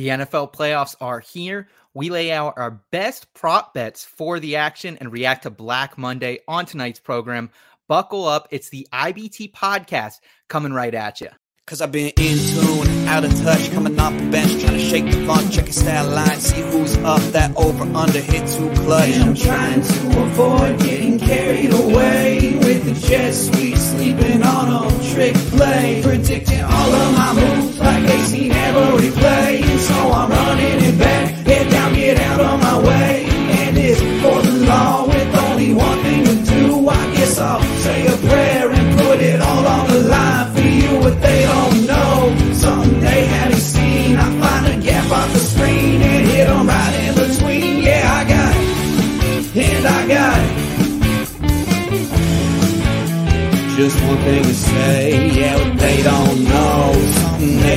The NFL playoffs are here. We lay out our best prop bets for the action and react to Black Monday on tonight's program. Buckle up. It's the IBT podcast coming right at you. Cause I've been in tune, out of touch, coming off the bench, trying to shake the funk, check your stat line, see who's up, that over under hit too clutch. And I'm trying to avoid getting carried away with the jet sweep, sleeping on a trick play, predicting all of my moves like they seen every play. So I'm running it back, get down, get out of my way. And it's for the law with only one thing to do. I guess I'll say a prayer and put it all on the line for you. What they don't know, something they haven't seen. I find a gap off the screen and hit 'em right in between. Yeah, I got it, and I got it. Just one thing to say, yeah, what they don't know,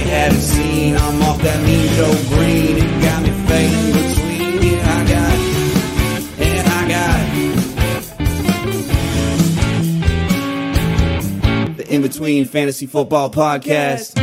haven't seen. I'm off that mean Joe Greene, it got me fading between. I got and I got. The In Between Fantasy Football Podcast.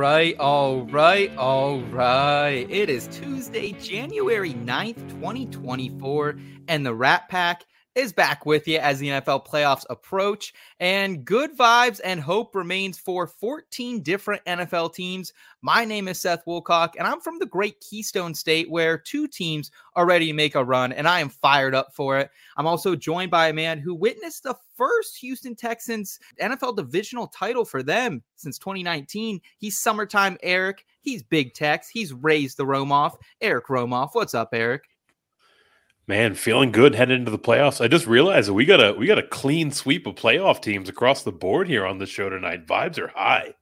Right, all right, all right. It is Tuesday, January 9th, 2024, and the Rat Pack is back with you as the NFL playoffs approach. And good vibes and hope remains for 14 different NFL teams. My name is Seth Wilcock, and I'm from the great Keystone State where two teams are ready to make a run, and I am fired up for it. I'm also joined by a man who witnessed the first Houston Texans NFL divisional title for them since 2019. He's summertime Eric. He's Big Tex. He's raised the Romoff. Eric Romoff. What's up, Eric? Man, feeling good heading into the playoffs. I just realized that we got a we got a clean sweep of playoff teams across the board here on the show tonight. Vibes are high.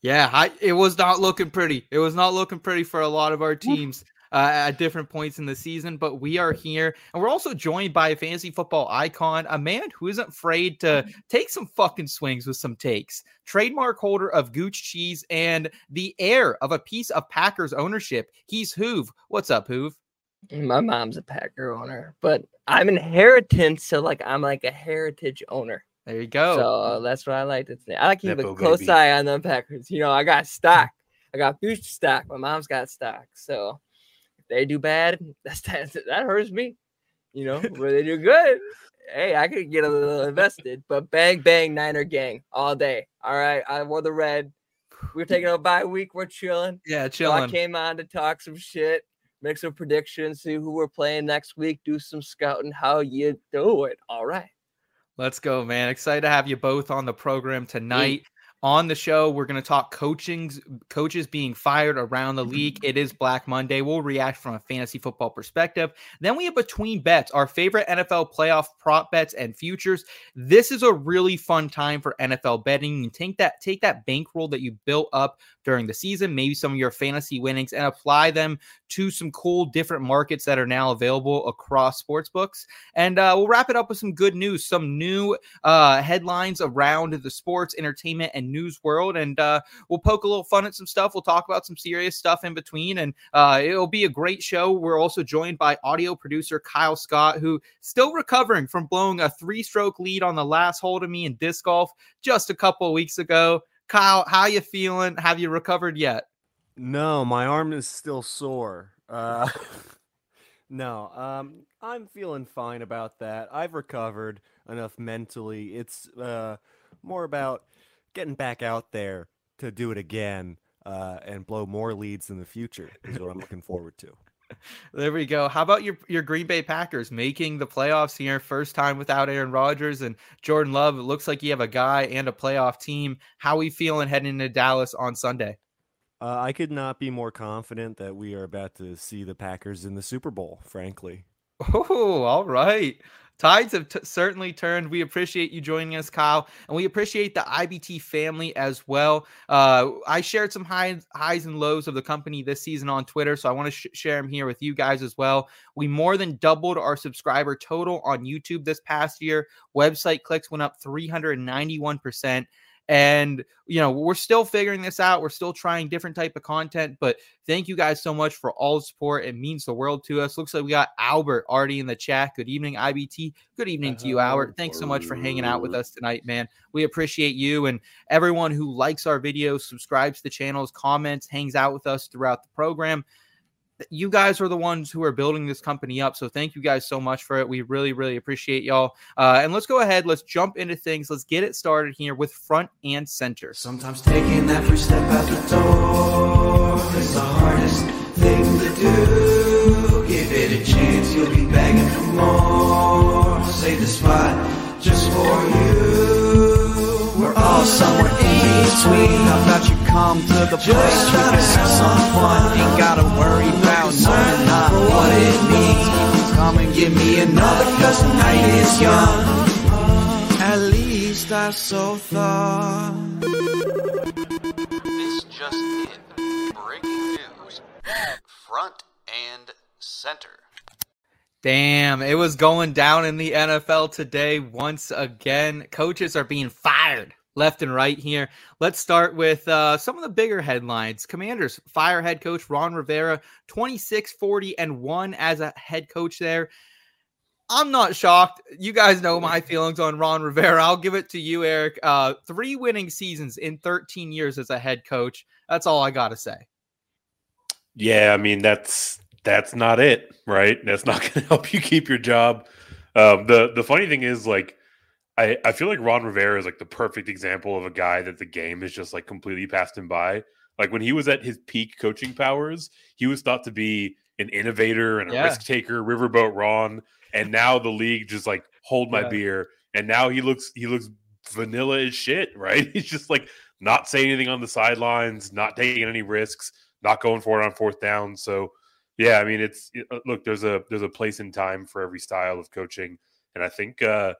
Yeah, I, it was not looking pretty. It was not looking pretty for a lot of our teams uh, at different points in the season, but we are here. And we're also joined by a fantasy football icon, a man who isn't afraid to take some fucking swings with some takes. Trademark holder of Gooch Cheese and the heir of a piece of Packers ownership. He's Hoove. What's up, Hoove? My mom's a Packer owner, but I'm inheritance, so like I'm like a heritage owner. There you go. So that's what I like to say. I like to keep a close baby. eye on the Packers. You know, I got stock. I got future stock. My mom's got stock. So if they do bad, that's that, that hurts me. You know, where they do good, hey, I could get a little invested. But bang bang Niner gang all day. All right, I wore the red. We're taking a bye week. We're chilling. yeah, So I came on to talk some shit, make some predictions, see who we're playing next week, do some scouting. How you do it? All right. Let's go, man. Excited to have you both on the program tonight. On the show, we're going to talk coachings, coaches being fired around the league. Mm-hmm. It is Black Monday. We'll react from a fantasy football perspective. Then we have between bets, our favorite NFL playoff prop bets and futures. This is a really fun time for NFL betting. You take that take that bankroll that you built up during the season, maybe some of your fantasy winnings, and apply them to some cool different markets that are now available across sports books. And uh, we'll wrap it up with some good news, some new uh, headlines around the sports, entertainment, and news world. And uh, we'll poke a little fun at some stuff. We'll talk about some serious stuff in between. And uh, it'll be a great show. We're also joined by audio producer Kyle Scott, who still recovering from blowing a three stroke lead on the last hole to me in disc golf just a couple of weeks ago. Kyle, how you feeling? Have you recovered yet? No, my arm is still sore. Uh, no, um, I'm feeling fine about that. I've recovered enough mentally. It's uh, more about getting back out there to do it again uh, and blow more leads in the future is what I'm looking forward to. There we go. How about your your Green Bay Packers making the playoffs here, first time without Aaron Rodgers and Jordan Love? It looks like you have a guy and a playoff team. How we feeling heading into Dallas on Sunday? Uh, I could not be more confident that we are about to see the Packers in the Super Bowl, frankly. Oh, all right. Tides have t- certainly turned. We appreciate you joining us, Kyle, and we appreciate the IBT family as well. Uh, I shared some highs, highs and lows of the company this season on Twitter, so I want to sh- share them here with you guys as well. We more than doubled our subscriber total on YouTube this past year. Website clicks went up 391%. And you know we're still figuring this out we're still trying different type of content but thank you guys so much for all the support it means the world to us. Looks like we got albert already in the chat. Good evening ibt good evening to you albert. thanks so much for hanging out with us tonight man. We appreciate you and everyone who likes our videos subscribes to the channels comments hangs out with us throughout the program you guys are the ones who are building this company up. So thank you guys so much for it. We really, really appreciate y'all. Uh, and let's go ahead. Let's jump into things. Let's get it started here with front and center. Sometimes taking that first step out the door is the hardest thing to do. Give it a chance, you'll be begging for more. Save the spot just for you. We're somewhere in between. How about you come to the place Just you can to have some fun? Ain't gotta worry about knowing not what it means. Come and give me another, cause the night is young. At least I so thought. This just in. Breaking news. Front and center. Damn, it was going down in the NFL today once again. Coaches are being fired left and right here. Let's start with uh, some of the bigger headlines. Commanders fire head coach Ron Rivera, 26 40 and 1 as a head coach there. I'm not shocked. You guys know my feelings on Ron Rivera. I'll give it to you, Eric. Uh, three winning seasons in 13 years as a head coach. That's all I got to say. Yeah, I mean that's that's not it, right? That's not going to help you keep your job. Um, the the funny thing is, like, I I feel like Ron Rivera is like the perfect example of a guy that the game is just like completely passed him by. Like when he was at his peak coaching powers, he was thought to be an innovator and a Yeah. risk taker, riverboat Ron, and now the league just like hold my Yeah. beer, and now he looks he looks vanilla as shit, right? He's just like not saying anything on the sidelines, not taking any risks, not going for it on fourth down. So yeah, I mean it's it- uh, look there's a there's a place and time for every style of coaching, and I think uh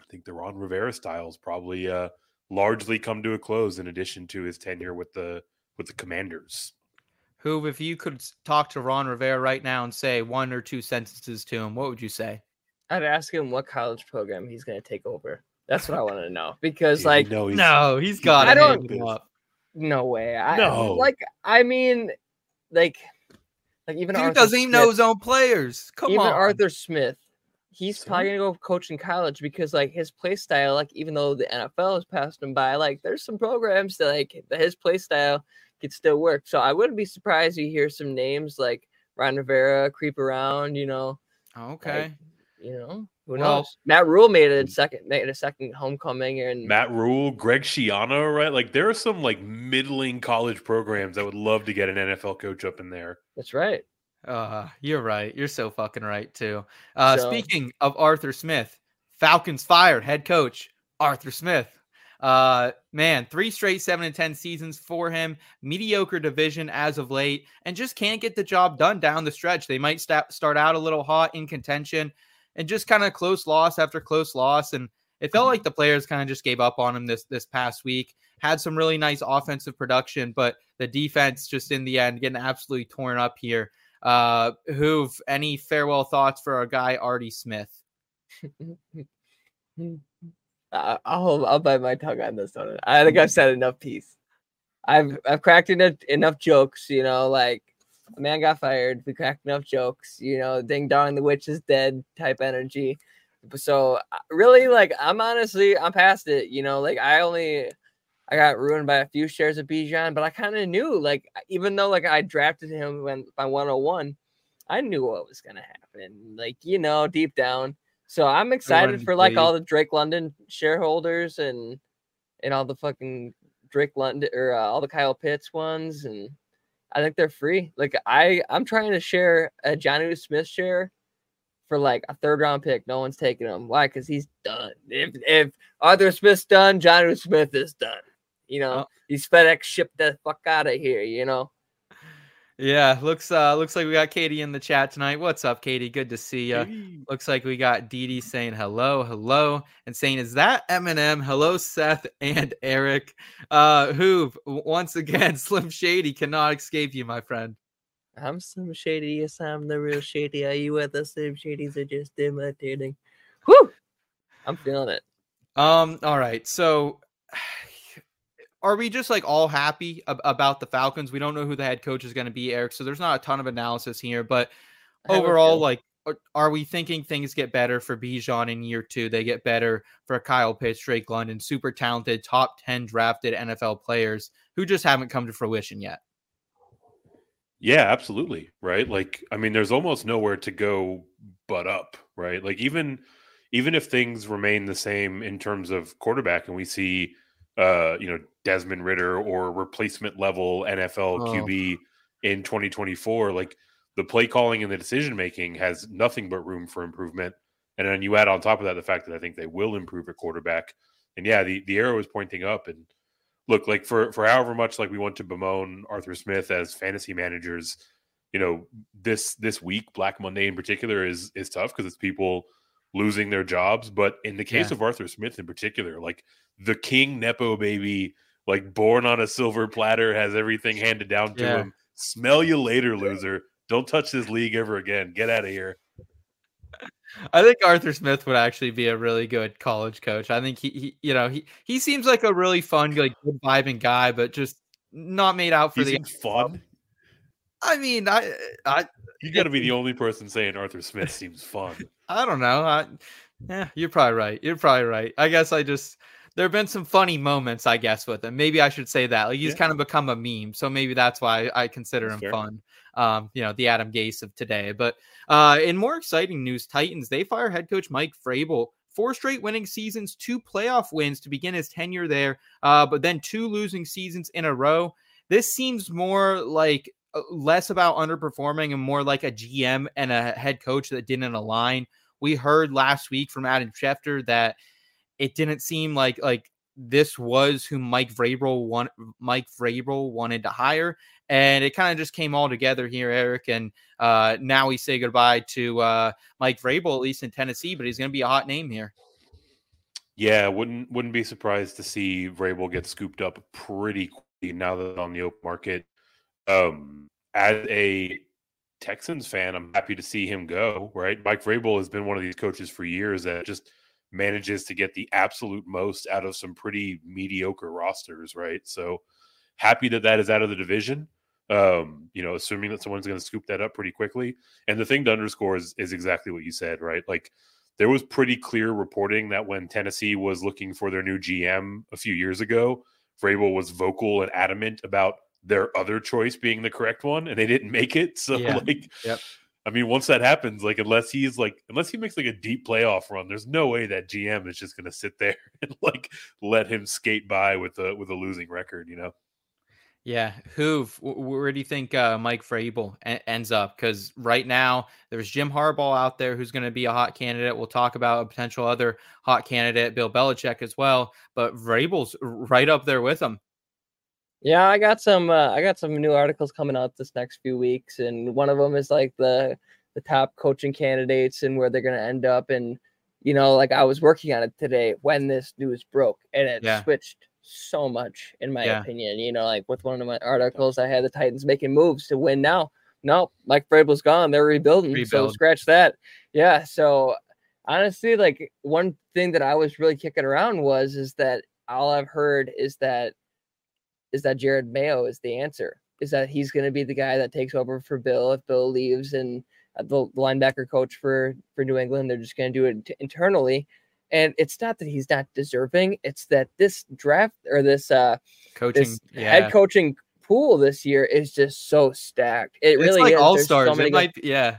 I think the Ron Rivera styles probably uh largely come to a close in addition to his tenure with the with the Commanders. Who, if you could talk to Ron Rivera right now and say one or two sentences to him, what would you say? I'd ask him what college program he's going to take over. That's what I want to know because, Yeah, like, know he's- No, he's got I don't- No. no way. I, No. like, I mean, like, like even Dude Arthur doesn't even know his own players. Come even on. Arthur Smith, he's probably gonna go coach in college because like his play style, like even though the NFL has passed him by, like there's some programs that like his play style could still work. So I wouldn't be surprised you hear some names like Ron Rivera creep around, you know. Oh, okay. You know, who Well- knows? Matt Rhule made it second made a second homecoming and Matt Rhule, Greg Schiano, right? Like there are some like middling college programs that would love to get an NFL coach up in there. that's right. Uh, you're right. You're so fucking right too. Uh, So- speaking of Arthur Smith, Falcons fired head coach Arthur Smith. Uh, man, three straight seven and ten seasons for him. Mediocre division as of late, and just can't get the job done down the stretch. They might sta- start out a little hot in contention, and just kind of close loss after close loss, and it felt like the players kind of just gave up on him this this past week. Had some really nice offensive production, but the defense just in the end getting absolutely torn up here. Uh, Hoove, any farewell thoughts for our guy Artie Smith? I'll I'll bite my tongue on this one. I think I've said enough peace. I've I've cracked enough enough jokes, you know, like a man got fired. We cracked enough jokes, you know, ding dong, the witch is dead type energy. So uh, really, like I'm honestly I'm past it, you know. Like I only I got ruined by a few shares of Bijan, but I kind of knew, like even though like I drafted him when by 101, I knew what was gonna happen. Like you know, deep down. So I'm excited for like all the Drake London shareholders and and all the fucking Drake London or uh, all the Kyle Pitts ones, and I think they're free. Like I I'm trying to share a Jonnu Smith share for like a third round pick. No one's taking him. Why? Because he's done. If if Arthur Smith's done, Jonnu Smith is done. You know, Oh. he's FedEx shipped the fuck out of here. You know. Yeah, looks uh looks like we got Katie in the chat tonight. What's up, Katie? Good to see you. Looks like we got Dee Dee saying hello, hello, and saying, "Is that Eminem?" Hello, Seth and Eric. Uh, Hoove, w- once again, Slim Shady cannot escape you, my friend. I'm Slim Shady. Yes, I'm the real Shady. Are you at the Slim Shadys are just imitating? Whew! I'm feeling it. Um, all right. So are we just like all happy ab- about the Falcons? We don't know who the head coach is going to be, Eric. So there's not a ton of analysis here, but I have a overall, like, are- are we thinking things get better for Bijan in year two? They get better for Kyle Pitts, Drake London, super talented, top 10 drafted NFL players who just haven't come to fruition yet. Yeah, absolutely. Right. Like, I mean, there's almost nowhere to go but up, right? Like even even if things remain the same in terms of quarterback and we see uh, you know, Desmond Ridder or replacement level NFL Oh. QB in 2024, like the play calling and the decision making has nothing but room for improvement. And then you add on top of that the fact that I think they will improve at quarterback. And yeah, the, the arrow is pointing up. And look, like for for however much like we want to bemoan Arthur Smith as fantasy managers, you know, this this week, Black Monday in particular, is is tough because it's people losing their jobs. But in the case Yeah. of Arthur Smith in particular, like the king Nepo baby, like born on a silver platter, has everything handed down to Yeah. him. Smell you later, loser. Don't touch this league ever again. Get out of here. I think Arthur Smith would actually be a really good college coach. I think he, he you know, he he seems like a really fun, like good vibing guy, but just not made out for He the. fun. I mean, I I You got to be the only person saying Arthur Smith seems fun. I don't know. I, yeah, you're probably right. You're probably right. I guess I just there have been some funny moments, I guess, with him. Maybe I should say that. Like he's Yeah. kind of become a meme, so maybe that's why I consider him fair. fun. Um, you know, the Adam Gase of today. But uh, in more exciting news, Titans they fire head coach Mike Vrabel. Four straight winning seasons, two playoff wins to begin his tenure there, uh, but then two losing seasons in a row. This seems more like less about underperforming and more like a GM and a head coach that didn't align. We heard last week from Adam Schefter that it didn't seem like like this was who Mike Vrabel want Mike Vrabel wanted to hire, and it kind of just came all together here, Eric. And uh, now we say goodbye to uh, Mike Vrabel, at least in Tennessee, but he's going to be a hot name here. Yeah, wouldn't wouldn't be surprised to see Vrabel get scooped up pretty quickly now that on the open market. Um, as a Texans fan, I'm happy to see him go. Right, Mike Vrabel has been one of these coaches for years that just manages to get the absolute most out of some pretty mediocre rosters. Right, so happy that that is out of the division. Um, you know, assuming that someone's going to scoop that up pretty quickly. And the thing to underscore is, is exactly what you said, right? Like there was pretty clear reporting that when Tennessee was looking for their new GM a few years ago, Vrabel was vocal and adamant about their other choice being the correct one, and they didn't make it. So, Yeah. like, Yep. I mean, once that happens, like, unless he's like, unless he makes like a deep playoff run, there's no way that GM is just going to sit there and like let him skate by with a with a losing record, you know? Yeah, Hoove, wh- where do you think uh, Mike Vrabel e- ends up? Because right now there's Jim Harbaugh out there who's going to be a hot candidate. We'll talk about a potential other hot candidate, Bill Belichick as well. But Vrabel's right up there with him. Yeah, I got some. Uh, I got some new articles coming out this next few weeks, and one of them is like the the top coaching candidates and where they're going to end up. And you know, like I was working on it today when this news broke, and it Yeah. switched so much, in my Yeah. opinion. You know, like with one of my articles, I had the Titans making moves to win now. No, Mike Vrabel's gone. They're rebuilding. So scratch that. Yeah. So honestly, like one thing that I was really kicking around was is that all I've heard is that is that Jerod Mayo is the answer. Is that he's going to be the guy that takes over for Bill if Bill leaves and uh, the linebacker coach for for New England. They're just going to do it t- internally, and it's not that he's not deserving. It's that this draft or this uh Coaching, this yeah. head coaching pool this year is just so stacked. It really like is. all There's so stars. many it might, be, yeah.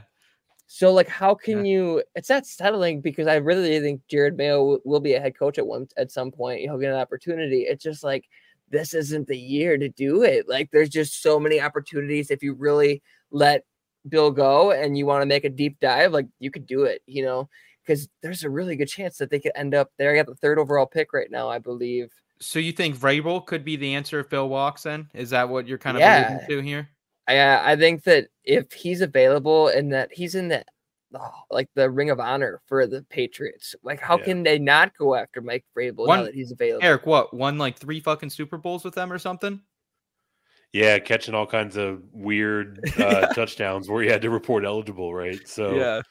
so like, how can you? It's not settling because I really think Jerod Mayo will be a head coach at one at some point. He'll get an opportunity. It's just like this isn't the year to do it. Like there's just so many opportunities. If you really let Bill go and you want to make a deep dive, like you could do it. You know, because there's a really good chance that they could end up there. I got the third overall pick right now, I believe. So you think Vrabel could be the answer if Bill walks? Then is that what you're kind of Yeah. alluding to here? I uh, I think that if he's available and that he's in the oh, like the ring of honor for the Patriots, like how Yeah. can they not go after Mike Vrabel One- now that he's available? Eric, what won like three fucking Super Bowls with them or something? Yeah, catching all kinds of weird uh, touchdowns where he had to report eligible, right? So yeah,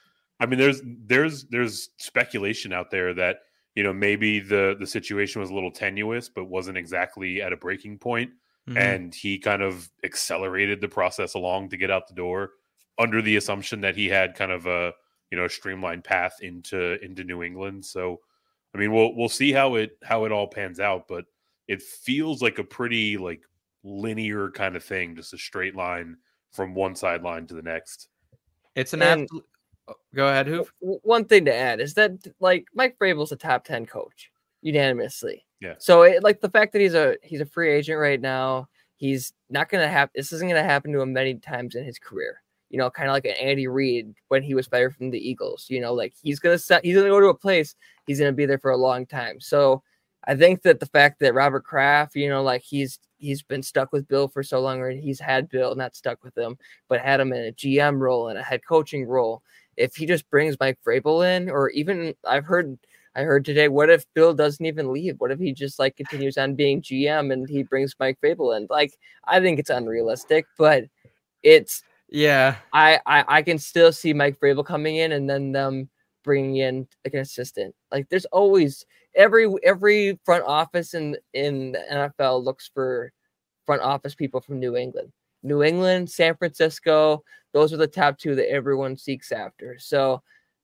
I mean, there's there's there's speculation out there that you know, maybe the the situation was a little tenuous, but wasn't exactly at a breaking point, Mhm. and he kind of accelerated the process along to get out the door under the assumption that he had kind of a you know streamlined path into into New England. So, I mean, we'll we'll see how it how it all pans out, but it feels like a pretty like linear kind of thing, just a straight line from one sideline to the next. it's an And- absolute. oh, Go ahead, who? One thing to add is that like Mike Vrabel's a top ten coach unanimously. Yeah. So it, like the fact that he's a he's a free agent right now, he's not gonna have this isn't gonna happen to him many times in his career. You know, kind of like an Andy Reid when he was fired from the Eagles. You know, like he's gonna set he's gonna go to a place he's gonna be there for a long time. So I think that the fact that Robert Kraft, you know, like he's he's been stuck with Bill for so long, or he's had Bill, not stuck with him, but had him in a GM role and a head coaching role. If he just brings Mike Vrabel in, or even I've heard I heard today, what if Bill doesn't even leave? What if he just like continues on being GM and he brings Mike Vrabel in? Like I think it's unrealistic, but it's Yeah, I, I I can still see Mike Vrabel coming in and then them bringing in like an assistant. Like there's always every every front office in in the NFL looks for front office people from New England. New England, San Francisco, those are the top two that everyone seeks after. So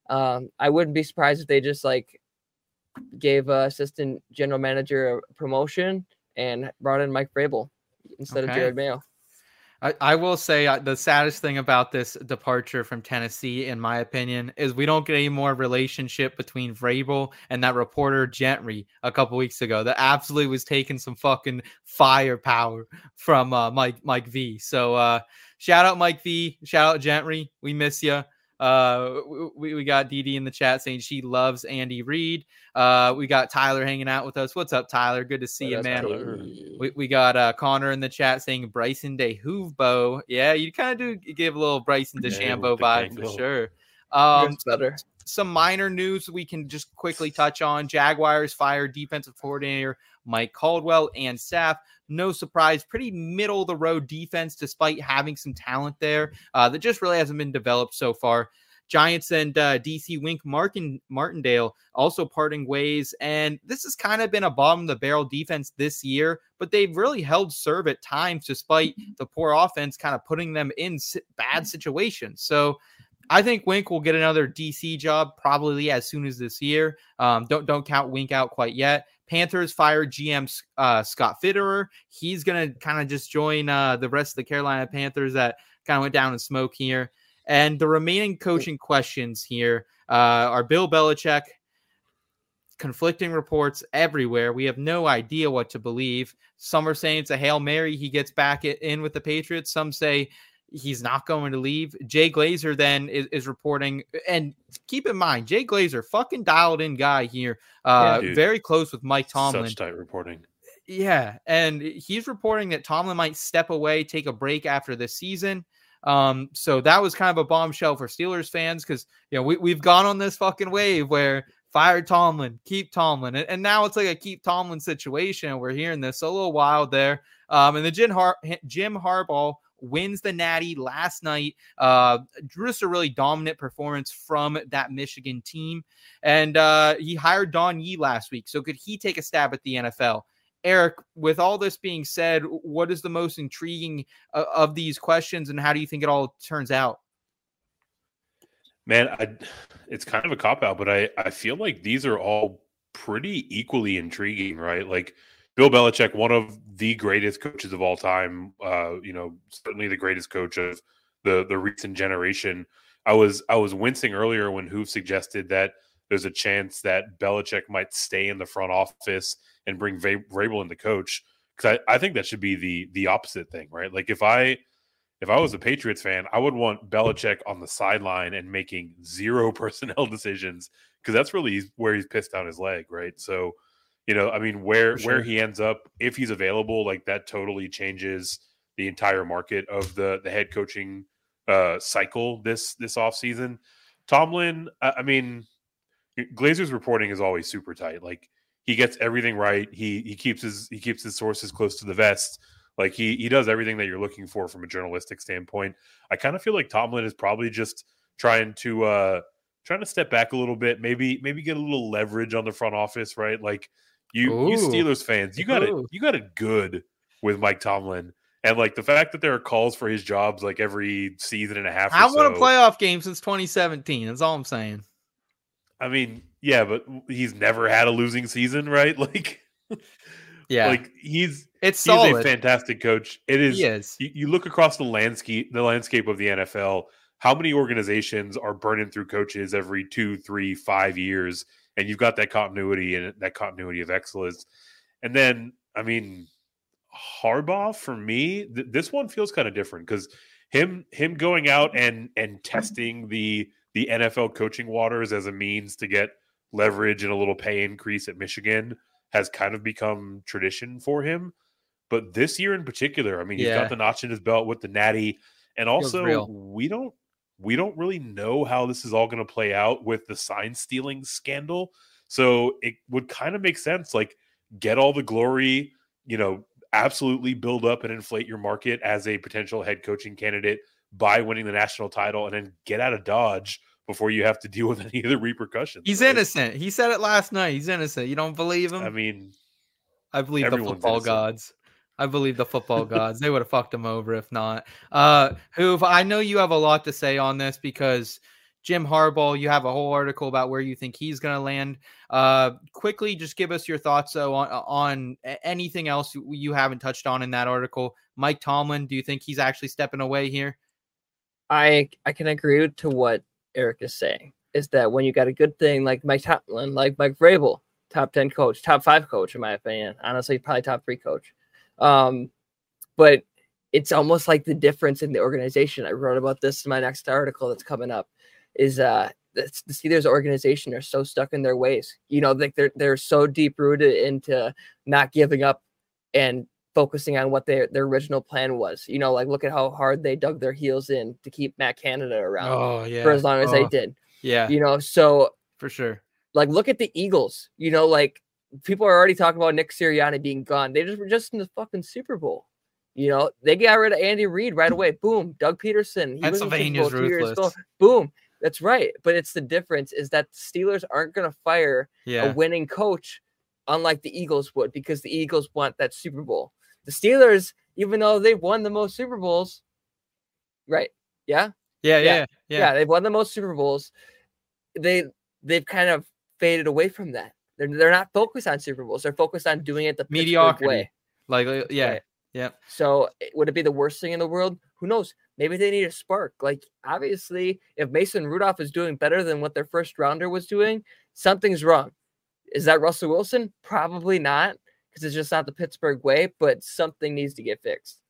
um, I wouldn't be surprised if they just like gave uh, assistant general manager a promotion and brought in Mike Vrabel instead of Jerod Mayo. I, will say uh, the saddest thing about this departure from Tennessee, in my opinion, is we don't get any more relationship between Vrabel and that reporter Gentry a couple weeks ago. That absolutely was taking some fucking firepower from uh, Mike Mike V. So uh, shout out Mike V. Shout out Gentry. We miss you. Uh, we, we got Dee Dee in the chat saying she loves Andy Reid. Uh, we got Tyler hanging out with us. What's up, Tyler? Good to see you, man. Tyler? We, we got uh, Connor in the chat saying Bryson De Hoovbo. Yeah, you kind of do give a little Bryson Yeah, DeChambeau with the vibe for sure. Um, Gets better. some minor news we can just quickly touch on. Jaguars fire defensive coordinator Mike Caldwell and staff. No surprise, pretty middle of the road defense, despite having some talent there uh, that just really hasn't been developed so far. Giants and uh, DC Wink Martin, Martindale also parting ways. And this has kind of been a bottom of the barrel defense this year, but they've really held serve at times despite the poor offense kind of putting them in bad situations. So I think Wink will get another DC job probably as soon as this year. Um, don't don't count Wink out quite yet. Panthers fired GM uh, Scott Fitterer. He's gonna kind of just join uh, the rest of the Carolina Panthers that kind of went down in smoke here. And the remaining coaching questions here uh, are Bill Belichick. Conflicting reports everywhere. We have no idea what to believe. Some are saying it's a hail mary. He gets back in with the Patriots. Some say he's not going to leave. Jay Glazer then is, is reporting, and keep in mind, Jay Glazer, fucking dialed in guy here, uh, dude. very close with Mike Tomlin. Such tight reporting. Yeah, and he's reporting that Tomlin might step away, take a break after this season. Um, so that was kind of a bombshell for Steelers fans because you know we we've gone on this fucking wave where fire Tomlin, keep Tomlin, and, and now it's like a keep Tomlin situation. We're hearing this a little wild there. Um, and the Jim Har- Jim Harbaugh wins the Natty last night. Uh, just a really dominant performance from that Michigan team, and uh, he hired Don Yee last week. So could he take a stab at the NFL? Eric, with all this being said, what is the most intriguing uh, of these questions, and how do you think it all turns out? Man, I, it's kind of a cop out, but I, I feel like these are all pretty equally intriguing, right? Like Bill Belichick, one of the greatest coaches of all time, uh, you know, certainly the greatest coach of the the recent generation. I was I was wincing earlier when Hoove suggested that there's a chance that Belichick might stay in the front office and bring Vrabel in the coach because I, I think that should be the the opposite thing, right? Like if I if I was a Patriots fan, I would want Belichick on the sideline and making zero personnel decisions because that's really where he's pissed down his leg, right? So, you know, I mean, where For where he ends up if he's available, like that totally changes the entire market of the the head coaching uh cycle this this offseason. Tomlin, I, I mean, Glazer's reporting is always super tight. Like he gets everything right. He he keeps his he keeps his sources close to the vest. Like he he does everything that you're looking for from a journalistic standpoint. I kind of feel like Tomlin is probably just trying to uh trying to step back a little bit, maybe maybe get a little leverage on the front office, right? Like you you Steelers fans, you got it you got it good with Mike Tomlin. And like the fact that there are calls for his jobs like every season and a half. or I won a playoff game since 2017. That's all I'm saying. I mean, yeah, but he's never had a losing season, right? Like, Yeah, like he's it's he's a fantastic coach. It is. is. You, you look across the landscape, the landscape of the NFL. How many organizations are burning through coaches every two, three, five years, and you've got that continuity and that continuity of excellence. And then, I mean, Harbaugh for me, th- this one feels kind of different because him him going out and and testing the the NFL coaching waters as a means to get leverage and a little pay increase at Michigan has kind of become tradition for him. But this year in particular, I mean, he's got the notch in his belt with the natty, and also we don't we don't really know how this is all going to play out with the sign stealing scandal. So it would kind of make sense, like get all the glory, you know, absolutely build up and inflate your market as a potential head coaching candidate by winning the national title, and then get out of Dodge before you have to deal with any of the repercussions. He's right? innocent. He said it last night. He's innocent. You don't believe him? I mean, I believe the football innocent. gods. I believe the football gods. They would have fucked him over if not. Uh Hoove, I know you have a lot to say on this because Jim Harbaugh, you have a whole article about where you think he's going to land. Uh quickly just give us your thoughts though on on anything else you- you haven't touched on in that article. Mike Tomlin, do you think he's actually stepping away here? I I can agree to what Eric is saying. Is that when you got a good thing like Mike Tomlin, like Mike Vrabel, top ten coach, top five coach in my opinion. Honestly, probably top three coach. Um, but it's almost like the difference in the organization. I wrote about this in my next article that's coming up. Is uh the Steelers organization are so stuck in their ways. You know, like they're they're so deep rooted into not giving up and focusing on what their their original plan was. You know, like look at how hard they dug their heels in to keep Matt Canada around Oh yeah. for as long as they Oh, did. Yeah, You know, so for sure. like look at the Eagles. You know, like people are already talking about Nick Sirianni being gone. They just were just in the fucking Super Bowl. You know, they got rid of Andy Reid right away. Boom, Doug Pederson. He was in the Super Pennsylvania's years ago. ruthless. Boom. That's right. But it's the difference is that the Steelers aren't going to fire Yeah. a winning coach, unlike the Eagles would, because the Eagles want that Super Bowl. The Steelers, even though they've won the most Super Bowls, right? Yeah, Yeah, yeah, yeah, yeah, yeah. they've won the most Super Bowls. They they've kind of faded away from that. They're they're not focused on Super Bowls. They're focused on doing it the Mediocrity. way. Like uh, yeah. Right. Yeah. So would it be the worst thing in the world? Who knows? Maybe they need a spark. Like obviously, if Mason Rudolph is doing better than what their first rounder was doing, something's wrong. Is that Russell Wilson? Probably not, because it's just not the Pittsburgh way. But something needs to get fixed.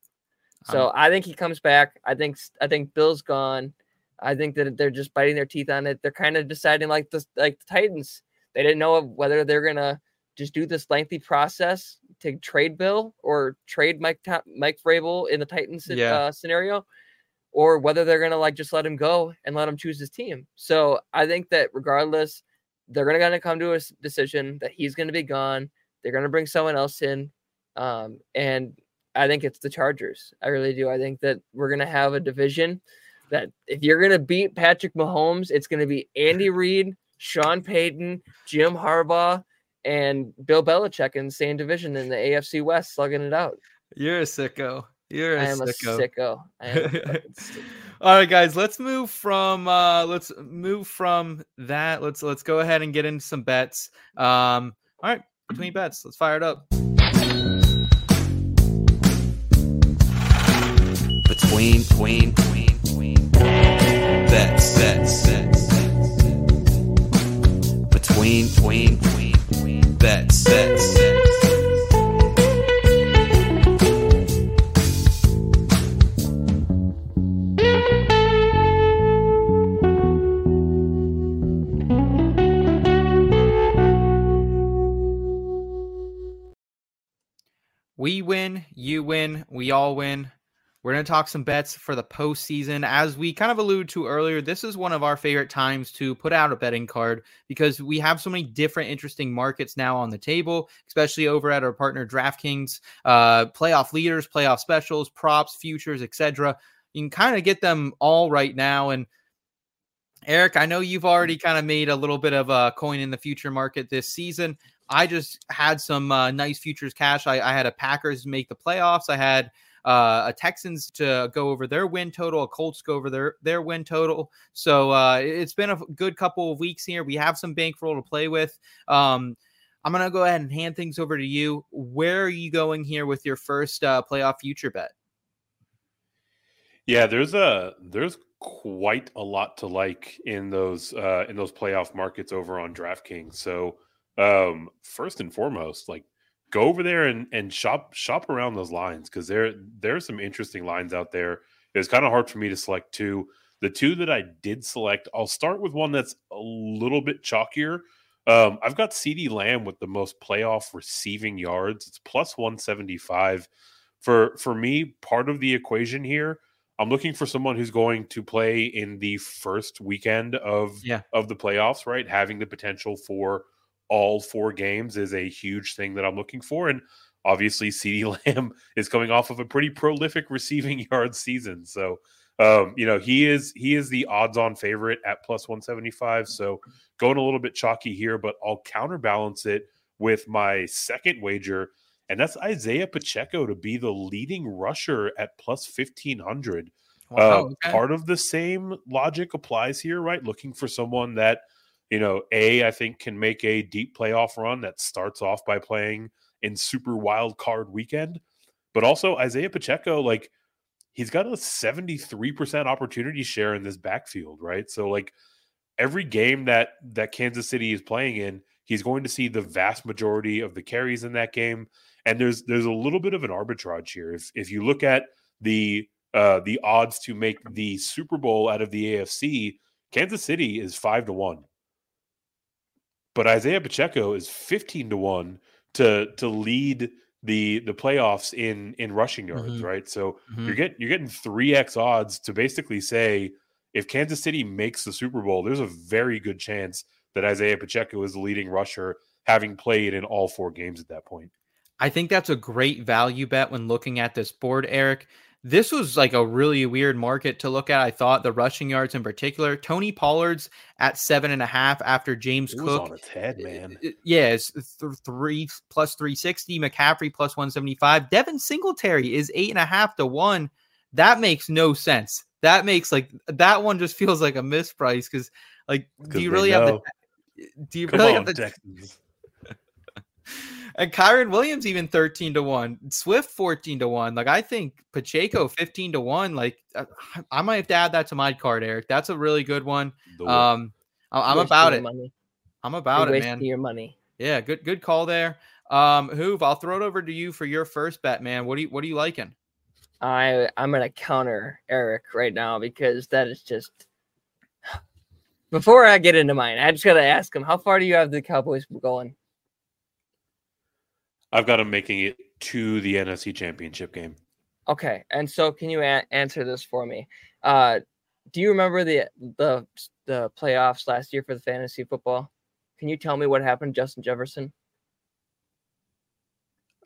So I think he comes back. I think I think Bill's gone. I think that they're just biting their teeth on it. They're kind of deciding like the like the Titans. They didn't know whether they're gonna just do this lengthy process to trade Bill or trade Mike Mike Vrabel in the Titans Yeah. uh, scenario, or whether they're gonna like just let him go and let him choose his team. So I think that regardless, they're gonna gonna come to a decision that he's gonna be gone. They're gonna bring someone else in, um, and I think it's the Chargers. I really do. I think that we're gonna have a division that if you're gonna beat Patrick Mahomes, it's gonna be Andy Reid, Sean Payton, Jim Harbaugh, and Bill Belichick in the same division in the AFC West, slugging it out. You're a sicko. You're a I am a sicko. sicko. I am a fucking sick- All right, guys, let's move from uh let's move from that. Let's let's go ahead and get into some bets. Um all right, between bets, let's fire it up. between, between, between, between. Between. Bets, bets, bets. We win, you win, we all win. We're going to talk some bets for the postseason. As we kind of alluded to earlier, this is one of our favorite times to put out a betting card because we have so many different interesting markets now on the table, especially over at our partner DraftKings. Uh, playoff leaders, playoff specials, props, futures, etc. You can kind of get them all right now. And Eric, I know you've already kind of made a little bit of a coin in the future market this season. I just had some uh, nice futures cash. I, I, had a Packers make the playoffs. I had uh, a Texans to go over their win total, a Colts go over their their win total. So uh, it's been a good couple of weeks here. We have some bankroll to play with. Um, I'm gonna go ahead and hand things over to you. Where are you going here with your first uh, playoff future bet? Yeah, there's a there's quite a lot to like in those uh, in those playoff markets over on DraftKings. So um, first and foremost, like go over there and, and shop shop around those lines because there there are some interesting lines out there. It's kind of hard for me to select two. The two that I did select, I'll start with one that's a little bit chalkier. Um, I've got CeeDee Lamb with the most playoff receiving yards. It's plus 175. For for me, part of the equation here, I'm looking for someone who's going to play in the first weekend of yeah. of the playoffs, right? Having the potential for all four games is a huge thing that I'm looking for. And obviously, CeeDee Lamb is coming off of a pretty prolific receiving yard season. So, um, you know, he is he is the odds-on favorite at plus 175. So going a little bit chalky here, but I'll counterbalance it with my second wager, and that's Isiah Pacheco to be the leading rusher at plus 1500. Wow, uh, okay. Part of the same logic applies here, right? Looking for someone that – you know, A, I think can make a deep playoff run that starts off by playing in super wild card weekend. But also Isiah Pacheco, like he's got a 73% opportunity share in this backfield, right? So like every game that that Kansas City is playing in, he's going to see the vast majority of the carries in that game. And there's there's a little bit of an arbitrage here. If if you look at the uh the odds to make the Super Bowl out of the AFC, Kansas City is five to one but Isiah Pacheco is 15 to 1 to to lead the the playoffs in in rushing yards, mm-hmm. right? So mm-hmm. you're getting you're getting 3x odds to basically say if Kansas City makes the Super Bowl, there's a very good chance that Isiah Pacheco is the leading rusher having played in all four games at that point. I think that's a great value bet when looking at this board, Eric this was like a really weird market to look at. I thought the rushing yards in particular. Tony Pollard's at seven and a half after James it Cook. on its head, man. Yeah, it's th- three plus three sixty. McCaffrey plus one seventy five. Devin Singletary is eight and a half to one. That makes no sense. That makes like that one just feels like a misprice because like do you really know. have the do you Come really on, have the Texans. And Kyren Williams even 13 to 1, Swift 14 to 1. Like I think Pacheco 15 to 1. Like uh, I might have to add that to my card, Eric. That's a really good one. Um I'm about it. Money. I'm about You're it, man. Your money. Yeah, good good call there. Um Hoove, I'll throw it over to you for your first bet, man. What do you what are you liking? I I'm gonna counter Eric right now because that is just before I get into mine, I just gotta ask him how far do you have the Cowboys going? I've got them making it to the NFC Championship game. Okay, and so can you a- answer this for me? Uh, do you remember the the the playoffs last year for the fantasy football? Can you tell me what happened, Justin Jefferson?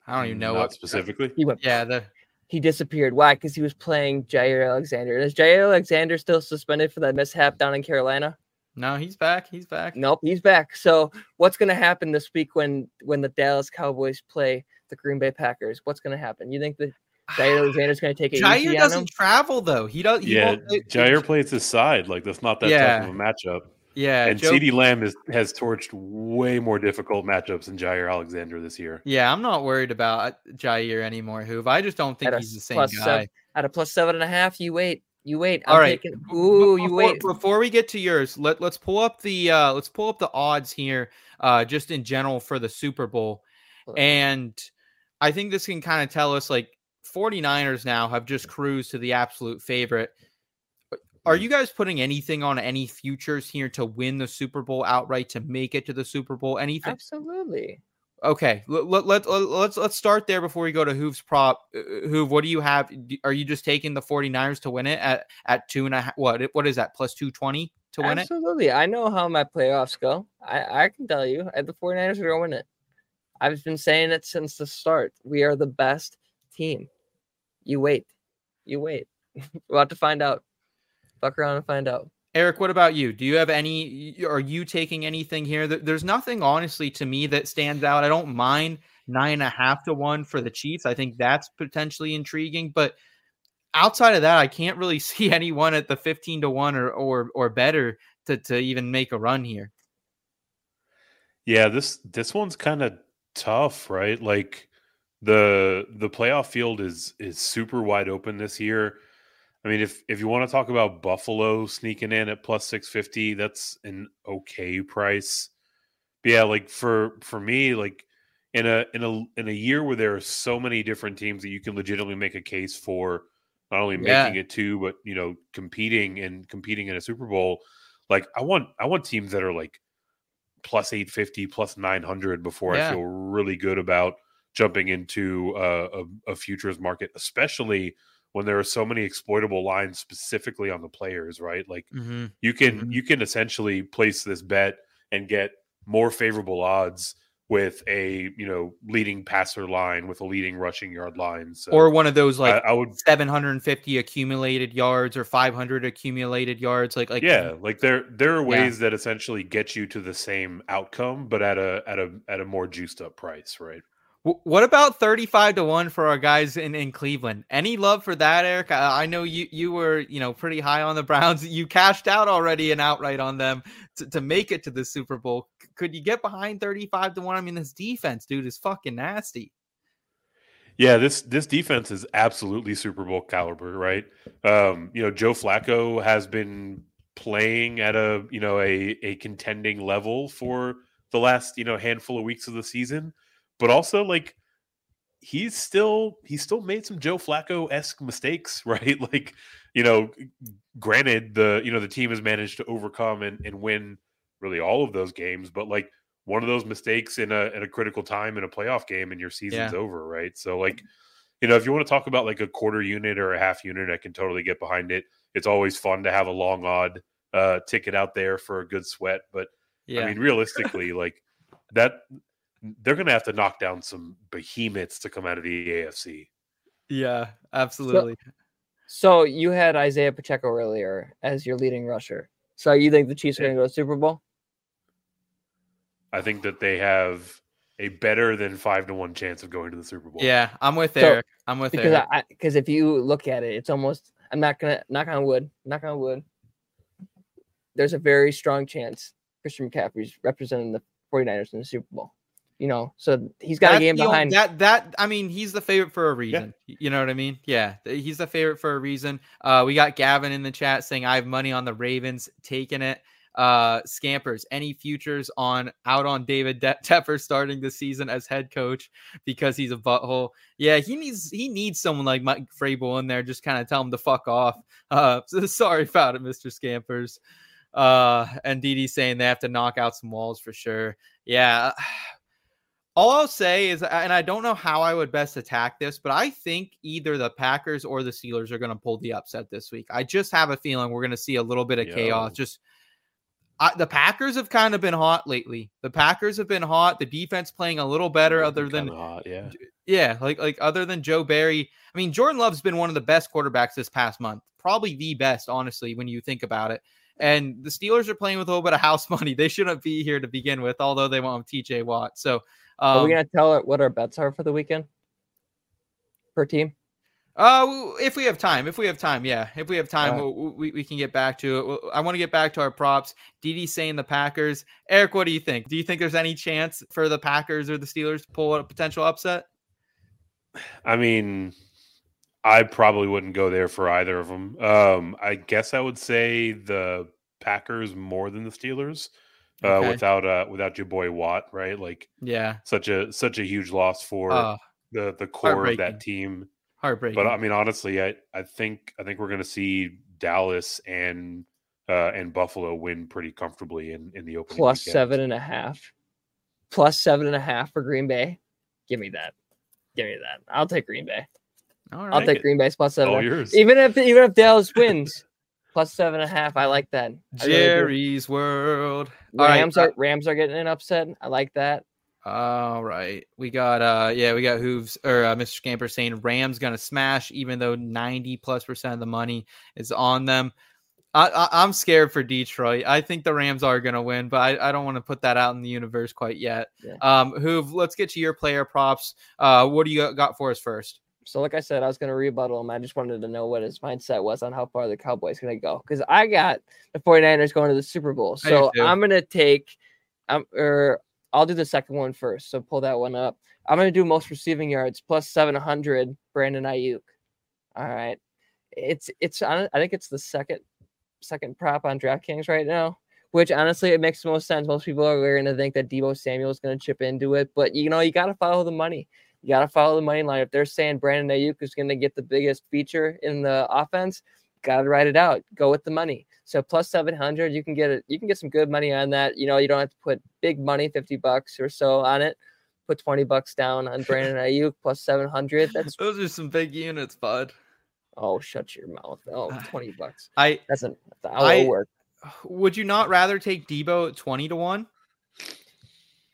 I don't even know Not what specifically. He went. Yeah, the he disappeared. Why? Because he was playing Jaire Alexander. Is Jaire Alexander still suspended for that mishap down in Carolina? No, he's back. He's back. Nope, he's back. So what's going to happen this week when when the Dallas Cowboys play the Green Bay Packers? What's going to happen? You think that Jaire Alexander's going to take it Jaire easy doesn't on him? travel though. He does. He yeah, won't- Jaire plays his side. Like that's not that Yeah. tough of a matchup. Yeah, and Joe- CeeDee Lamb is, has torched way more difficult matchups than Jaire Alexander this year. Yeah, I'm not worried about Jaire anymore, Hoove. I just don't think At he's the same guy. seven- At a plus seven and a half, you wait. You wait. I'm All right. taking. Ooh, Before- you wait. Before we get to yours, let, let's pull up the uh let's pull up the odds here, uh, just in general for the Super Bowl. And I think this can kind of tell us like 49ers now have just cruised to the absolute favorite. Are you guys putting anything on any futures here to win the Super Bowl outright to make it to the Super Bowl? Anything? Absolutely. Okay, let, let, let, let's let's start there before we go to Hoove's prop. Uh, Hoove, what do you have? Are you just taking the 49ers to win it at at two and a half? What what is that? Plus 220 to win it? Absolutely. I know how my playoffs go. I, I can tell you, uh, the 49ers are going to win it. I've been saying it since the start. We are the best team. You wait. You wait. We're about to find out. Fuck around and find out. Eric, what about you? Do you have any? Are you taking anything here? There's nothing, honestly, to me that stands out. I don't mind nine and a half to one for the Chiefs. I think that's potentially intriguing, but outside of that, I can't really see anyone at the 15 to one or or or better to to even make a run here. Yeah, this this one's kind of tough, right? Like the the playoff field is is super wide open this year. I mean, if if you want to talk about Buffalo sneaking in at plus six fifty, that's an okay price. But yeah, like for for me, like in a in a in a year where there are so many different teams that you can legitimately make a case for not only Yeah. making it to, but you know, competing and competing in a Super Bowl. Like I want I want teams that are like plus 850 plus 900 before Yeah. i feel really good about jumping into uh, a, a futures market especially when there are so many exploitable lines specifically on the players right like Mm-hmm. you can Mhm. you can essentially place this bet and get more favorable odds with a you know leading passer line with a leading rushing yard line so Or one of those like I, I would 750 accumulated yards or 500 accumulated yards. Like like yeah like there there are Yeah. ways that essentially get you to the same outcome but at a at a at a more juiced up price right What about 35 to 1 for our guys in, in Cleveland? Any love for that, Eric? I, I know you you were, you know, pretty high on the Browns. You cashed out already and outright on them to, to make it to the Super Bowl. C- Could you get behind 35 to 1? I mean, this defense, dude, is fucking nasty. Yeah, this this defense is absolutely Super Bowl caliber, right? Um, you know, Joe Flacco has been playing at a you know a a contending level for the last you know handful of weeks of the season, but also like he's still he's still made some Joe Flacco esque mistakes, right? Like you know, granted the you know the team has managed to overcome and, and win really all of those games, but like one of those mistakes in a in a critical time in a playoff game and your season's Yeah. over, right? So like, you know, if you want to talk about like a quarter unit or a half unit, I can totally get behind it. It's always fun to have a long odd uh ticket out there for a good sweat, but Yeah. I mean realistically, like that they're gonna have to knock down some behemoths to come out of the AFC. yeah, absolutely. So you had Isiah Pacheco earlier as your leading rusher. So you think the Chiefs are going to go to the Super Bowl? I think that they have a better than five to one chance of going to the Super Bowl. yeah, I'm with So, Eric. I'm with Because Eric. I because if you look at it, it's almost I'm not gonna knock on wood, knock on wood. There's a very strong chance Christian McCaffrey's representing the 49ers in the Super Bowl. You know, so he's got a game the on- behind. that. That I mean, he's the favorite for a reason. Y- You know what I mean? Yeah, he's the favorite for a reason. Uh, we got Gavin in the chat saying I have money on the Ravens taking it. Uh, Scampers, any futures on out on David De- Tepper starting the season as head coach because he's a butthole? Yeah, he needs he needs someone like Mike Vrabel in there, just kind of tell him to fuck off. Uh, so sorry about it, Mister Scampers. Uh, and Didi saying they have to knock out some walls for sure. Yeah. All I'll say is, and I don't know how I would best attack this, but I think either the Packers or the Steelers are going to pull the upset this week. I just have a feeling we're going to see a little bit of chaos. Just I, the Packers have kind of been hot lately. The Packers have been hot. The defense playing a little better, other than hot, yeah. yeah, like like other than Joe Barry. I mean, Jordan Love's been one of the best quarterbacks this past month, probably the best, honestly, when you think about it. And the Steelers are playing with a little bit of house money. They shouldn't be here to begin with, although they won't have TJ Watt. So, are um, we gonna tell it what our bets are for the weekend per team? Uh, if we have time, if we have time, yeah, if we have time, Alright. we'll- we, we can get back to it. I want to get back to our props. Didi saying the Packers. Eric, what do you think? Do you think there's any chance for the Packers or the Steelers to pull a potential upset? I mean, I probably wouldn't go there for either of them. Um, I guess I would say the Packers more than the Steelers, uh, Okay. without uh, without your boy Watt, right? Like Yeah, such a such a huge loss for uh, the the core of that team. heartbreaking. But I mean, honestly, I I think I think we're going to see Dallas and uh, and Buffalo win pretty comfortably in in the opening Plus weekend. seven and a half. Plus seven and a half for Green Bay. Give me that. Give me that. I'll take Green Bay. All I'll take Green Bay's plus seven. All and a half. yours. Even if even if Dallas wins, plus seven and a half. I like that. I really. Jerry's World. All right, Rams uh, are Rams are getting an upset. I like that. All right. We got uh yeah, we got Hooves or uh, Mr. Scamper saying Rams gonna smash even though 90 plus percent of the money is on them. I, I, I'm scared for Detroit. I think the Rams are going to win, but I, I don't want to put that out in the universe quite yet. Yeah. Um, Hoove, let's get to your player props. Uh, what do you got for us first? So, like I said, I was going to rebuttal him. I just wanted to know what his mindset was on how far the Cowboys going to go. Because I got the 49ers going to the Super Bowl. So. I'm going to take, um, or I'll do the second one first. So, pull that one up. I'm going to do most receiving yards plus 700, Brandon Aiyuk. All right. It's, it's, I I think it's the second, second prop on DraftKings right now. Which honestly, it makes the most sense. Most people are going to think that Deebo Samuel is going to chip into it, but you know, you got to follow the money. You got to follow the money line. If they're saying Brandon Aiyuk is going to get the biggest feature in the offense, got to write it out. Go with the money. So plus 700, you can get it. You can get some good money on that. You know, you don't have to put big money, 50 bucks or so on it. Put 20 bucks down on Brandon Aiyuk plus 700. That's Those are some big units, bud. oh, shut your mouth. Oh, 20 bucks. I That's an a work. would you not rather take Deebo at 20 to 1?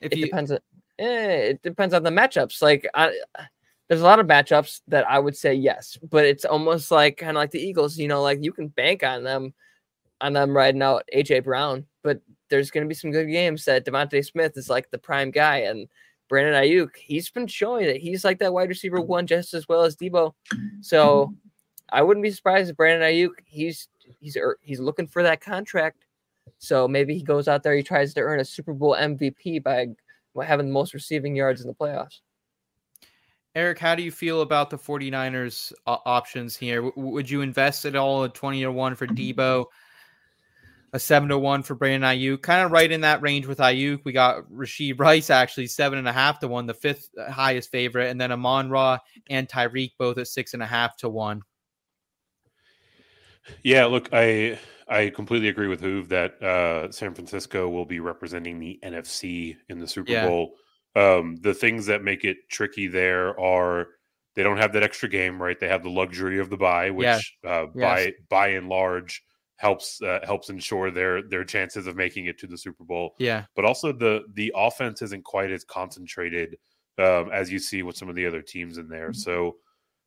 If It you depends. Eh, it depends on the matchups. Like I, there's a lot of matchups that I would say yes, but it's almost like kind of like the Eagles. You know, like you can bank on them, on them riding out AJ Brown, but there's going to be some good games that DeVonta Smith is like the prime guy, and Brandon Aiyuk, he's been showing that he's like that wide receiver one just as well as Deebo. So I wouldn't be surprised if Brandon Aiyuk, he's he's he's looking for that contract. So maybe he goes out there, he tries to earn a Super Bowl MVP by having the most receiving yards in the playoffs. Eric, how do you feel about the 49ers uh, options here? W- would you invest at all at 20 to 1 for Deebo? A 7 to 1 for Brandon Aiyuk, kind of right in that range with Aiyuk. We got Rashee Rice actually seven and a half to one, the fifth highest favorite, and then Amon Ra and Tyreek both at six and a half to one. Yeah, look, I I completely agree with Hoove that uh, San Francisco will be representing the NFC in the Super Yeah. Bowl. Um, the things that make it tricky there are they don't have that extra game, right? They have the luxury of the bye, which uh, by by and large helps uh, helps ensure their their chances of making it to the Super Bowl Yeah, but also the the offense isn't quite as concentrated um, as you see with some of the other teams in there. So,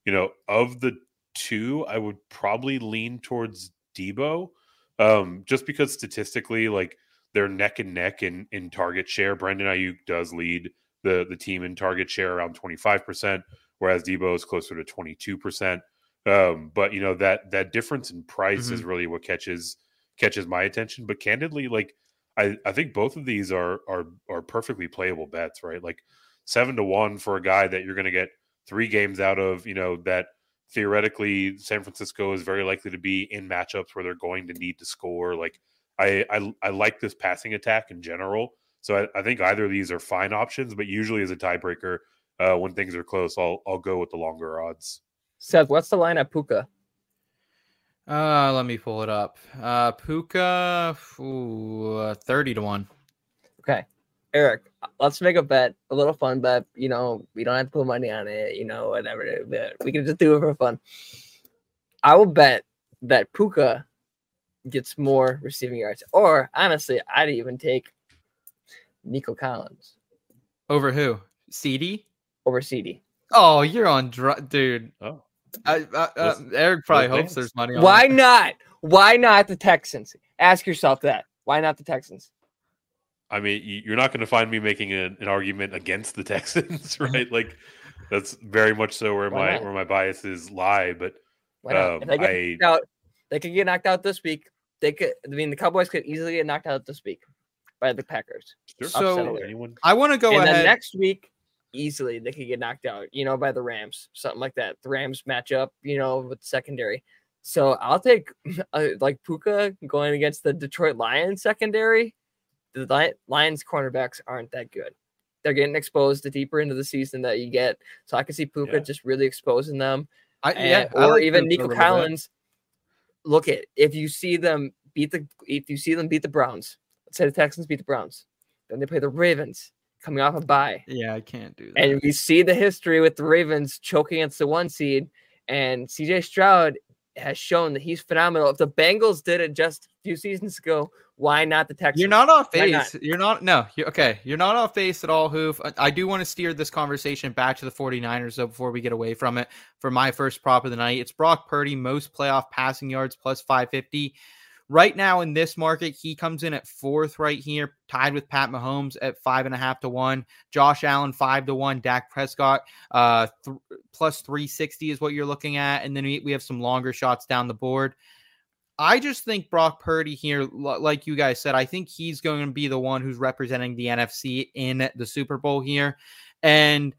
you know, of the two, I would probably lean towards Deebo, um, just because statistically, like they're neck and neck in in target share. Brandon Aiyuk does lead the the team in target share around twenty five percent, whereas Deebo is closer to twenty two percent. Um, but you know that that difference in price is really what catches catches my attention. But candidly, like I, I think both of these are are are perfectly playable bets, right? Like seven to one for a guy that you're going to get three games out of, you know, that theoretically San Francisco is very likely to be in matchups where they're going to need to score. Like I I, I like this passing attack in general, so I, I think either of these are fine options. But usually as a tiebreaker, uh, when things are close, I'll I'll go with the longer odds. Seth, what's the line at Puka? uh, let me pull it up. Uh, Puka, ooh, uh, 30 to 1. Okay. Eric, let's make a bet, a little fun bet. You know, we don't have to put money on it, you know, whatever. but We can just do it for fun. I will bet that Puka gets more receiving yards. Or honestly, I'd even take Nico Collins Over who? CeeDee? over CeeDee. Oh, you're on, dr- dude. Oh, I, I, uh, Eric probably hopes dance. there's money on Why it. not? Why not the Texans? Ask yourself that. Why not the Texans? I mean, you're not going to find me making an, an argument against the Texans, right? Like that's very much so where Why my not? where my biases lie. But Why not? Um, they get I- knocked out, they could get knocked out this week. They could. I mean, the Cowboys could easily get knocked out this week by the Packers. sure, So- anyone? I want to go and ahead. then next week, easily they could get knocked out. You know, by the Rams, something like that. The Rams match up. You know, with secondary. So I'll take uh, like Puka going against the Detroit Lions secondary. The Lions cornerbacks aren't that good. They're getting exposed the deeper into the season that you get. So I can see Puka Yeah. just really exposing them. I, and- yeah, or like even Nico bit. Collins. Look at if you see them beat the if you see them beat the Browns. Let's say the Texans beat the Browns, then they play the Ravens coming off a bye, Yeah, I can't do that. and we see the history with the Ravens choking against the one seed, and CJ Stroud has shown that he's phenomenal. If the Bengals did it just a few seasons ago, why not the Texans? You're not off Why not? base. You're not. No. You're, okay. You're not off base at all, Hoove. I, I do want to steer this conversation back to the 49ers, though, before we get away from it. For my first prop of the night, it's Brock Purdy, most playoff passing yards, plus 550. right now in this market, he comes in at fourth right here, tied with Pat Mahomes at five and a half to one. Josh Allen five to one. Dak Prescott uh th- plus three sixty is what you're looking at, and then we, we have some longer shots down the board. I just think Brock Purdy here, like you guys said, I think he's going to be the one who's representing the NFC in the Super Bowl here. And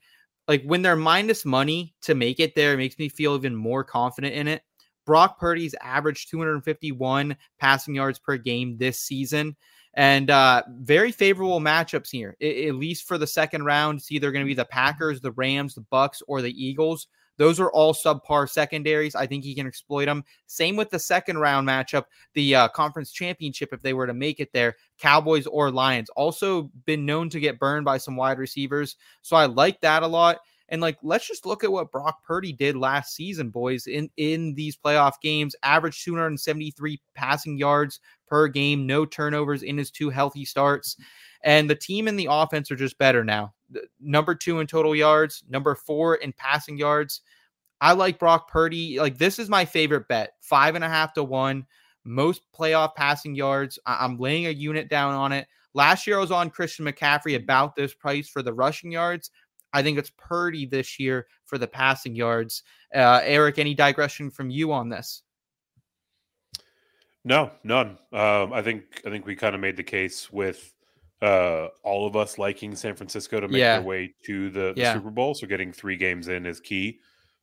like when they're minus money to make it there, it makes me feel even more confident in it. Brock Purdy's averaged 251 passing yards per game this season. And uh, very favorable matchups here, I- at least for the second round. It's either going to be the Packers, the Rams, the Bucks, or the Eagles. Those are all subpar secondaries. I think he can exploit them. Same with the second round matchup, the uh, conference championship, if they were to make it there, Cowboys or Lions. Also been known to get burned by some wide receivers. So I like that a lot. And like, let's just look at what Brock Purdy did last season, boys, in in these playoff games. Averaged 273 passing yards per game, no turnovers in his two healthy starts. And the team and the offense are just better now. Number two in total yards, number four in passing yards. I like Brock Purdy. Like, this is my favorite bet. Five and a half to one. Most playoff passing yards. I- I'm laying a unit down on it. Last year, I was on Christian McCaffrey about this price for the rushing yards. I think it's Purdy this year for the passing yards. Uh, Eric, any digression from you on this? No, none. Um, I think I think we kind of made the case with uh, all of us liking San Francisco to make Yeah. their way to the, the Yeah. Super Bowl. So getting three games in is key.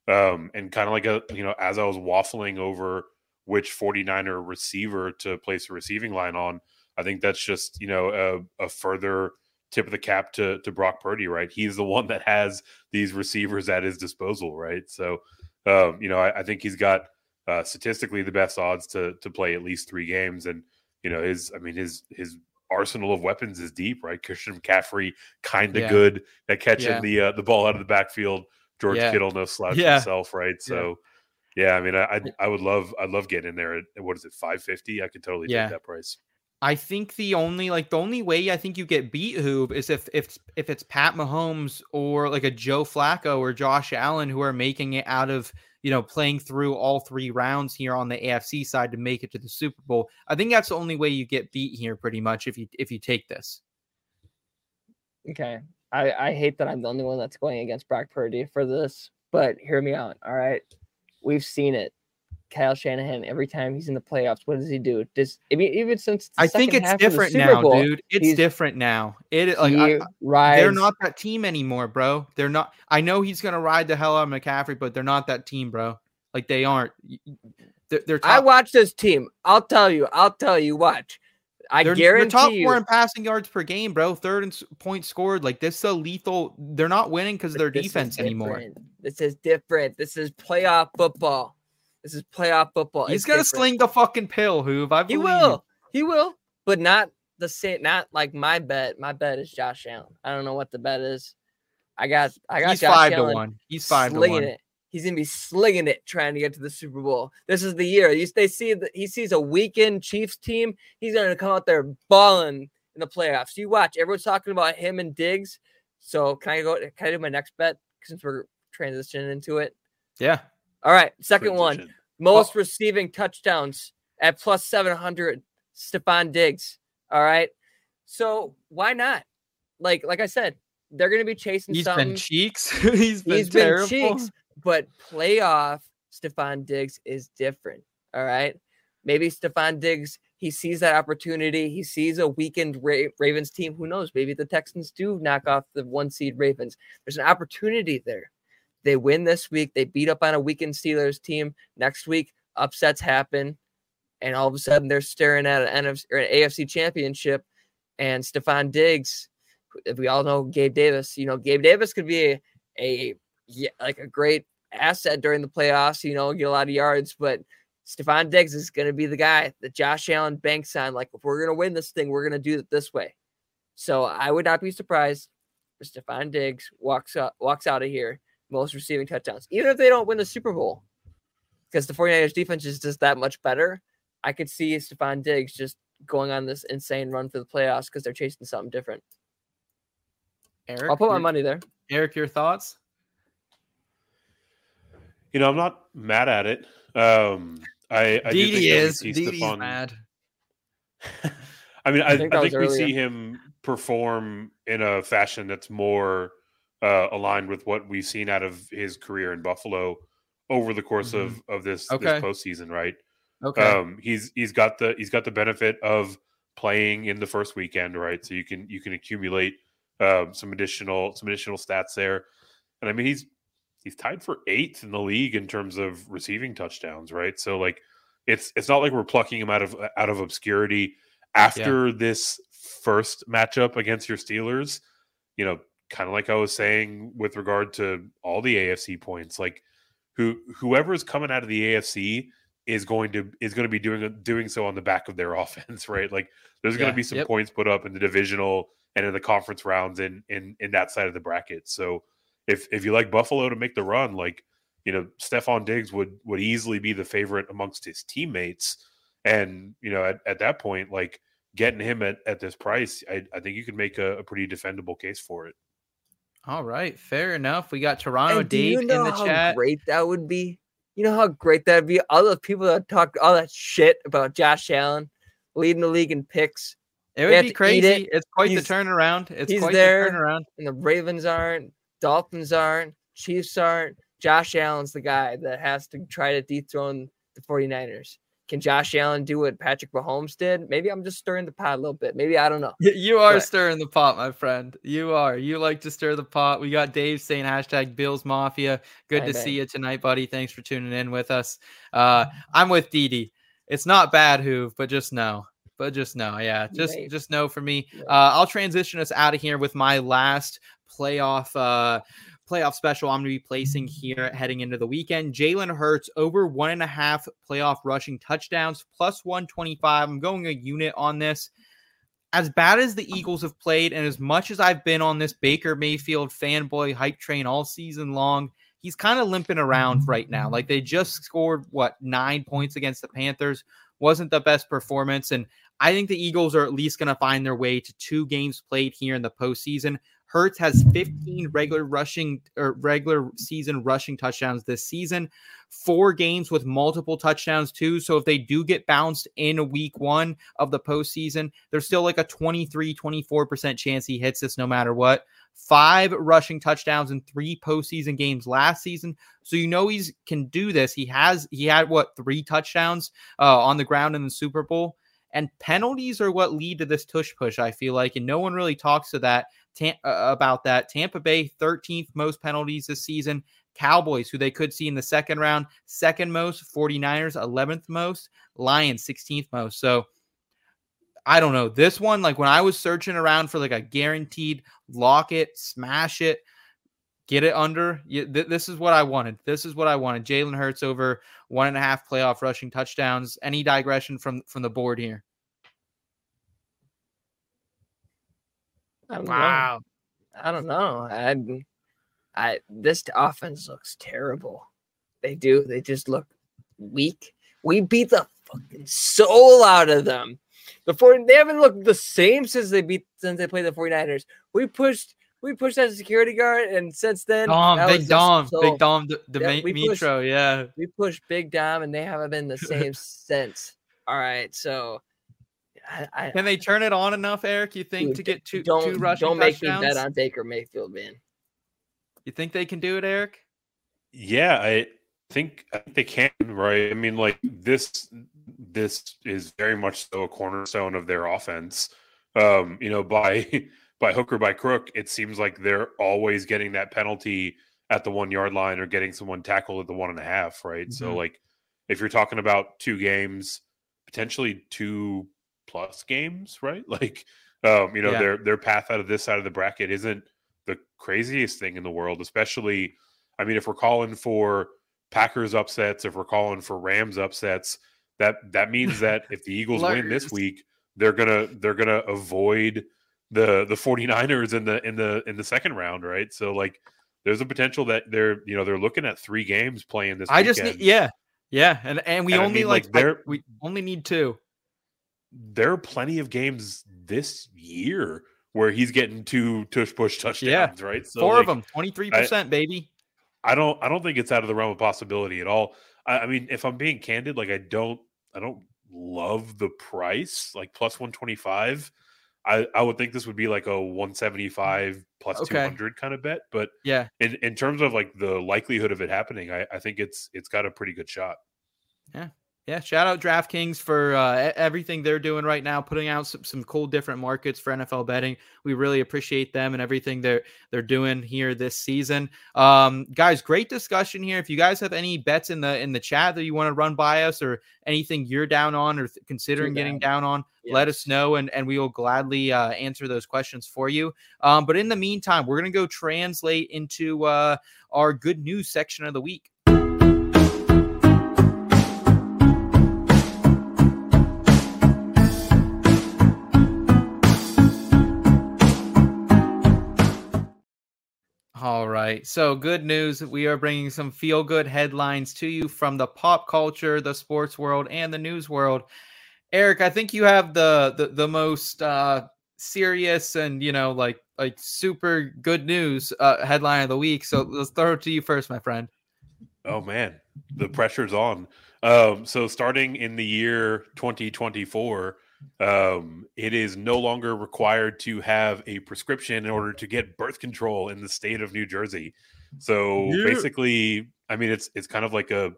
Um, and kind of like a you know, as I was waffling over which 49er receiver to place a receiving line on, I think that's just you know a, a further tip of the cap to to Brock Purdy. Right, he's the one that has these receivers at his disposal. Right, so um, you know I, I think he's got uh, statistically the best odds to to play at least three games. And you know his, I mean his his arsenal of weapons is deep, right? Christian McCaffrey, kind of Yeah. good at catching Yeah. the uh, the ball out of the backfield. George Yeah. Kittle, no slouch himself, right? So. Yeah, I mean, I I would love I'd love getting in there at what is it five fifty? I could totally Yeah. take that price. I think the only like the only way I think you get beat Hoop is if if if it's Pat Mahomes or like a Joe Flacco or Josh Allen who are making it out of you know playing through all three rounds here on the AFC side to make it to the Super Bowl. I think that's the only way you get beat here, pretty much if you if you take this. Okay. I, I hate that I'm the only one that's going against Brock Purdy for this, but hear me out. All right. We've seen it. Kyle Shanahan, every time he's in the playoffs, what does he do? Does I mean even since the I think it's different now, Bowl, dude. It's different now. It like I, rides, they're not that team anymore, bro. They're not. I know he's gonna ride the hell out of McCaffrey, but they're not that team, bro. Like they aren't. They're, they're I watch this team. I'll tell you. I'll tell you. Watch. I they're, guarantee they're top you. four in passing yards per game, bro. Third in s- points scored. Like this, is a lethal. They're not winning because of their defense anymore. This is different. This is playoff football. This is playoff football. He's It's gonna different. sling the fucking pill, Hoove. I believe. He will. He will. But not the same. Not like my bet. My bet is Josh Allen. I don't know what the bet is. I got. I got He's Josh five Allen to one. He's five to slinging one. it. He's gonna be slinging it, trying to get to the Super Bowl. This is the year. You- They see that he sees a weakened Chiefs team. He's gonna come out there balling in the playoffs. You watch. Everyone's talking about him and Diggs. So can I go? Can I do my next bet since we're transitioning into it? Yeah. All right, second one. Transition. Most oh. receiving touchdowns at plus 700, Stefon Diggs. All right. So why not? Like, like I said, they're going to be chasing He's something. been cheeks. he's been cheeks. He's been cheeks, but playoff Stefon Diggs is different. All right. Maybe Stefon Diggs, he sees that opportunity. He sees a weakened Ra- Ravens team. Who knows? Maybe the Texans do knock off the one seed Ravens. There's an opportunity there. They win this week. They beat up on a weakened Steelers team. Next week, upsets happen. And all of a sudden, they're staring at an NFC or an AFC championship. And Stefon Diggs, if we all know Gabe Davis, you know, Gabe Davis could be a, a yeah, like a great asset during the playoffs, you know, get a lot of yards, but Stefon Diggs is going to be the guy that Josh Allen banks on. Like, if we're going to win this thing, we're going to do it this way. So I would not be surprised if Stefon Diggs walks up, walks out of here, most receiving touchdowns, even if they don't win the Super Bowl, because the 49ers defense is just that much better. I could see Stefon Diggs just going on this insane run for the playoffs because they're chasing something different. Eric, I'll put my money there. Eric, your thoughts? You know, I'm not mad at it. Um, I, I do think Didi is. see Didi's Stefon- mad. I mean, I, I think think, that was we see him perform in a fashion that's more uh, aligned with what we've seen out of his career in Buffalo over the course of of this, Okay. this postseason, right? Okay. Um, he's he's got the he's got the benefit of playing in the first weekend, right? So you can you can accumulate um, some additional some additional stats there, and I mean he's he's tied for eighth in the league in terms of receiving touchdowns, right? So like it's it's not like we're plucking him out of out of obscurity after this first matchup against your Steelers. You know, kind of like I was saying with regard to all the AFC points, like who whoever is coming out of the AFC is going to is going to be doing doing so on the back of their offense, right? Like there's going to be some yep. points put up in the divisional and in the conference rounds in in in that side of the bracket. So if if you like Buffalo to make the run, like you know, Stefon Diggs would would easily be the favorite amongst his teammates. And you know, at, at that point, like getting him at, at this price, I, I think you could make a, a pretty defendable case for it. All right, fair enough. We got Toronto And do you know in the how chat. great that would be? You know how great that'd be? All those people that talk all that shit about Josh Allen leading the league in picks, It would be crazy. it. It's quite the turnaround. It's he's quite there. the turnaround. and the Ravens aren't, Dolphins aren't, Chiefs aren't. Josh Allen's the guy that has to try to dethrone the 49ers. Can Josh Allen do what Patrick Mahomes did? Maybe I'm just stirring the pot a little bit. Maybe I don't know. You are But- stirring the pot, my friend. You are. You like to stir the pot. We got Dave saying hashtag Bills Mafia. Good Bang, to see you tonight, buddy. Thanks for tuning in with us. Uh, I'm with Dee Dee. It's not bad, Hoove, but just know. But just know, yeah. Just Right. just know for me. Uh, I'll transition us out of here with my last playoff uh playoff special I'm going to be placing here heading into the weekend. Jalen Hurts over one and a half playoff rushing touchdowns plus 125. I'm going a unit on this. As bad as the Eagles have played, and as much as I've been on this Baker Mayfield fanboy hype train all season long, he's kind of limping around right now. Like they just scored what nine points against the Panthers, wasn't the best performance. And I think the Eagles are at least going to find their way to two games played here in the postseason. Hurts has 15 regular rushing or regular season rushing touchdowns this season, four games with multiple touchdowns too. So if they do get bounced in week one of the postseason, there's still like a 23, 24% chance he hits this no matter what. Five rushing touchdowns in three postseason games last season. So you know he's can do this. He has he had what three touchdowns uh, on the ground in the Super Bowl. And penalties are what lead to this tush push, I feel like. And no one really talks to that Tam- uh, about that. Tampa Bay, 13th most penalties this season. Cowboys, who they could see in the second round, second most. 49ers, 11th most. Lions, 16th most. So I don't know. This one, like when I was searching around for like a guaranteed lock it, smash it, get it under, this is what I wanted. This is what I wanted. Jalen Hurts over one and a half playoff rushing touchdowns. Any digression from from the board here? I don't know. I don't know. I, I this offense looks terrible. They do. They just look weak. We beat the fucking soul out of them. The 40, they haven't looked the same since they beat since they played the 49ers. We pushed we pushed that security guard, and since then, Dom, Big Dom, so- Big Dom, the, the Yeah, we pushed- Mitro, yeah. we pushed Big Dom, and they haven't been the same since. All right, so I, I Can they turn it on enough, Eric? You think Dude, to get two don't two rushing don't make touchdowns? me bet on Baker Mayfield, man. You think they can do it, Eric? Yeah, I think I think they can, right? I mean, like this this is very much so a cornerstone of their offense. Um, you know, by by hook or by crook, it seems like they're always getting that penalty at the one yard line or getting someone tackled at the one and a half, right? So Mhm. like if you're talking about two games, potentially two plus games, right? Like um, you know, Yeah. their their path out of this side of the bracket isn't the craziest thing in the world, especially I mean, if we're calling for Packers upsets, if we're calling for Rams upsets, that that means that if the Eagles win this week, they're gonna they're gonna avoid the the 49ers in the in the in the second round, right? So like there's a potential that they're you know they're looking at three games playing this I just need, yeah, yeah, and and we And I only mean, like, like, I- we only need two. There are plenty of games this year where he's getting two tush push touchdowns, right? So Four like, of them, twenty three percent, baby. I don't I don't think it's out of the realm of possibility at all. I, I mean, if I'm being candid, like I don't I don't love the price, like plus 125. I, I would think this would be like a 175 plus Okay. 200 kind of bet, but Yeah. in, in terms of like the likelihood of it happening, I, I think it's it's got a pretty good shot. Yeah, shout out DraftKings for uh, everything they're doing right now, putting out some, some cool different markets for NFL betting. We really appreciate them and everything they're they're doing here this season. Um, guys, great discussion here. If you guys have any bets in the in the chat that you want to run by us or anything you're down on or th- considering getting down on, let us know and, and we will gladly uh, answer those questions for you. Um, but in the meantime, we're gonna go translate into uh, our good news section of the week. All right. So, good news. We are bringing some feel good headlines to you from the pop culture, the sports world, and the news world. Eric, I think you have the the, the most uh, serious and you know like like super good news uh, headline of the week. So let's throw it to you first, my friend. Oh man, the pressure's on. Um, so starting in the year 2024, um, it is no longer required to have a prescription in order to get birth control in the state of New Jersey. So Yeah. basically, I mean, it's it's kind of like a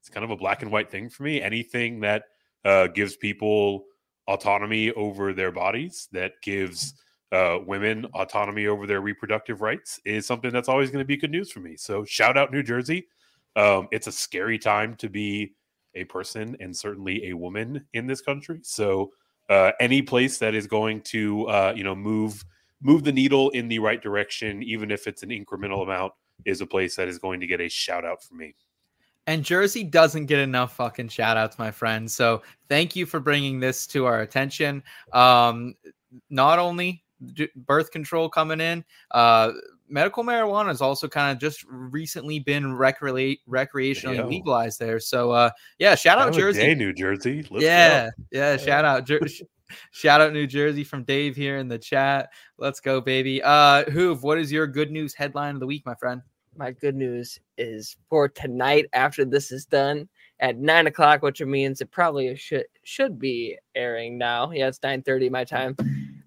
it's kind of a black and white thing for me. Anything that uh, gives people autonomy over their bodies, that gives uh, women autonomy over their reproductive rights, is something that's always going to be good news for me. So shout out New Jersey. Um, it's a scary time to be a person and certainly a woman in this country. So uh, any place that is going to uh, you know move move the needle in the right direction, even if it's an incremental amount, is a place that is going to get a shout out from me. And Jersey doesn't get enough fucking shout outs, my friend. So thank you for bringing this to our attention. Um, not only birth control coming in, uh, medical marijuana has also kind of just recently been recre- recreationally Yo. legalized there. So uh, yeah, shout out Jersey. day, New Jersey. Let's yeah, go. yeah. Shout out, Jer- shout out New Jersey from Dave here in the chat. Let's go, baby. Uh, Hoove, what is your good news headline of the week, my friend? my good news is for tonight after this is done at nine o'clock, which means it probably should should be airing now. Yeah, it's nine thirty my time.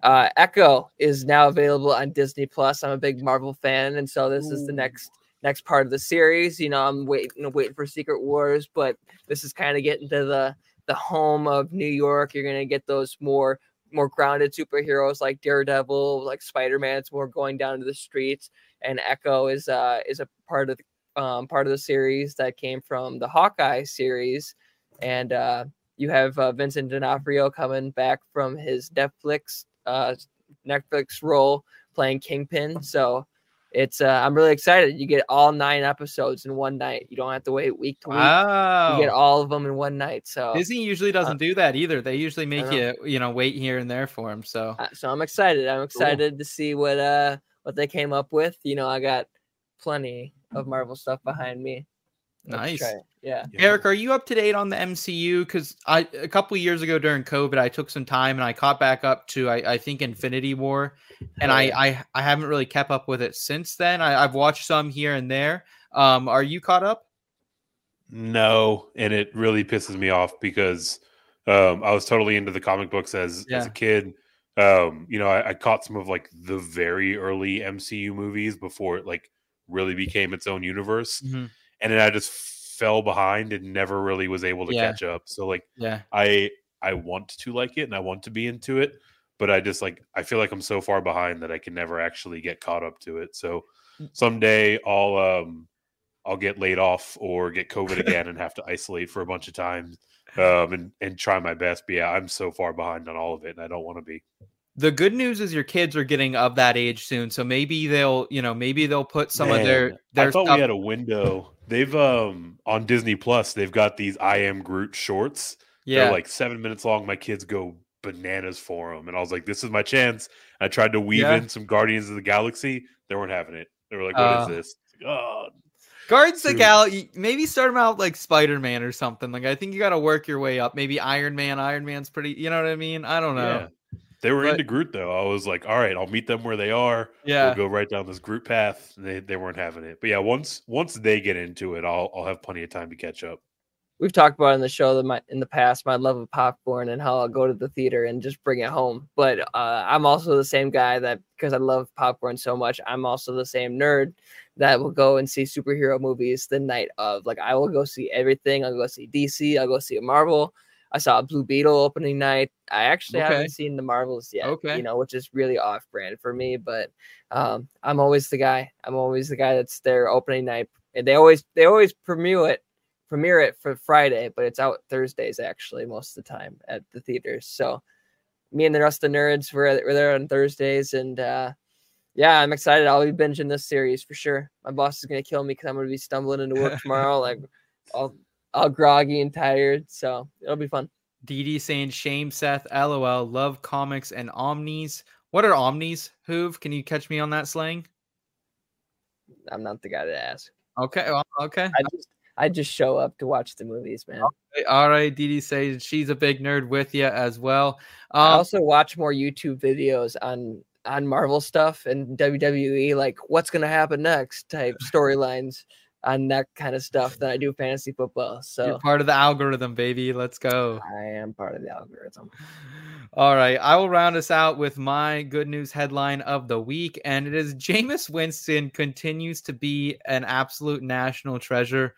Uh, Echo is now available on Disney Plus. I'm a big Marvel fan, and so this is the next next part of the series. You know, I'm waiting waiting for Secret Wars, but this is kind of getting to the the home of New York. You're gonna get those more more grounded superheroes like Daredevil, like Spider Man. It's more going down to the streets and Echo is uh is a part of the um part of the series that came from the Hawkeye series, and uh you have uh, Vincent D'Onofrio coming back from his Netflix uh Netflix role playing Kingpin. So it's uh I'm really excited. You get all nine episodes in one night. You don't have to wait week to week. Wow. You get all of them in one night. So Disney usually doesn't do that either. They usually make you, you know, wait here and there for them. So uh, so I'm excited. I'm excited to see what uh what they came up with. You know, I got plenty of Marvel stuff behind me. Let's Nice. try it. Yeah. Eric, are you up to date on the MCU? Because I a couple of years ago during COVID, I took some time and I caught back up to I, I think Infinity War, and Oh, I. I I haven't really kept up with it since then. I, I've watched some here and there. Um, are you caught up? No, and it really pisses me off because um, I was totally into the comic books as as a kid. Um, you know, I, I caught some of like the very early MCU movies before it like really became its own universe, and then I just fell behind and never really was able to Yeah. catch up. So like, Yeah. I I want to like it and I want to be into it, but I just like I feel like I'm so far behind that I can never actually get caught up to it. So Mm. someday I'll um I'll get laid off or get COVID again and have to isolate for a bunch of times um and and try my best. But yeah, I'm so far behind on all of it and I don't want to be. The good news is your kids are getting of that age soon, so maybe they'll, you know, maybe they'll put some of their their I thought stuff. we had a window. They've um on Disney Plus, they've got these I am Groot shorts. yeah, They're like seven minutes long. My kids go bananas for them. And I was like, this is my chance. I tried to weave Yeah. in some Guardians of the Galaxy. They weren't having it. They were like, "What is Uh, this? Oh, Guards the Galaxy. Maybe start them out like Spider Man or something. Like I think you got to work your way up. Maybe Iron Man. Iron Man's pretty. You know what I mean? I don't know. yeah. They were But- into Groot though. I was like, all right, I'll meet them where they are. Yeah. We'll go right down this Groot path. And They they weren't having it. But yeah, once once they get into it, I'll I'll have plenty of time to catch up. we've talked about in the show that my in the past my love of popcorn and how I'll go to the theater and just bring it home. But uh, I'm also the same guy that because I love popcorn so much, I'm also the same nerd that will go and see superhero movies the night of. Like I will go see everything. I'll go see DC. I'll go see a Marvel. I saw Blue Beetle opening night. I actually Okay. haven't seen the Marvels yet. Okay. You know, which is really off brand for me. But um, I'm always the guy. I'm always the guy that's there opening night. And they always they always premiere it premiere it for Friday, but it's out Thursdays actually most of the time at the theaters. So me and the rest of the nerds were, were there on Thursdays and uh yeah, I'm excited. I'll be binging this series for sure. My boss is gonna kill me because I'm gonna be stumbling into work tomorrow, like all all groggy and tired. So it'll be fun. DD saying shame Seth, lol, love comics and omnis. What are omnis? Hoove, can you catch me on that slang? I'm not the guy to ask. Okay, well, okay. I just I just show up to watch the movies, man. All right, DD says she's a big nerd with you as well. I Um, also watch more YouTube videos on on Marvel stuff and WWE, like what's gonna happen next type storylines on that kind of stuff than I do fantasy football. you're So part of the algorithm, baby. Let's go. I am part of the algorithm. All right, I will round us out with my good news headline of the week, and it is Jameis Winston continues to be an absolute national treasure.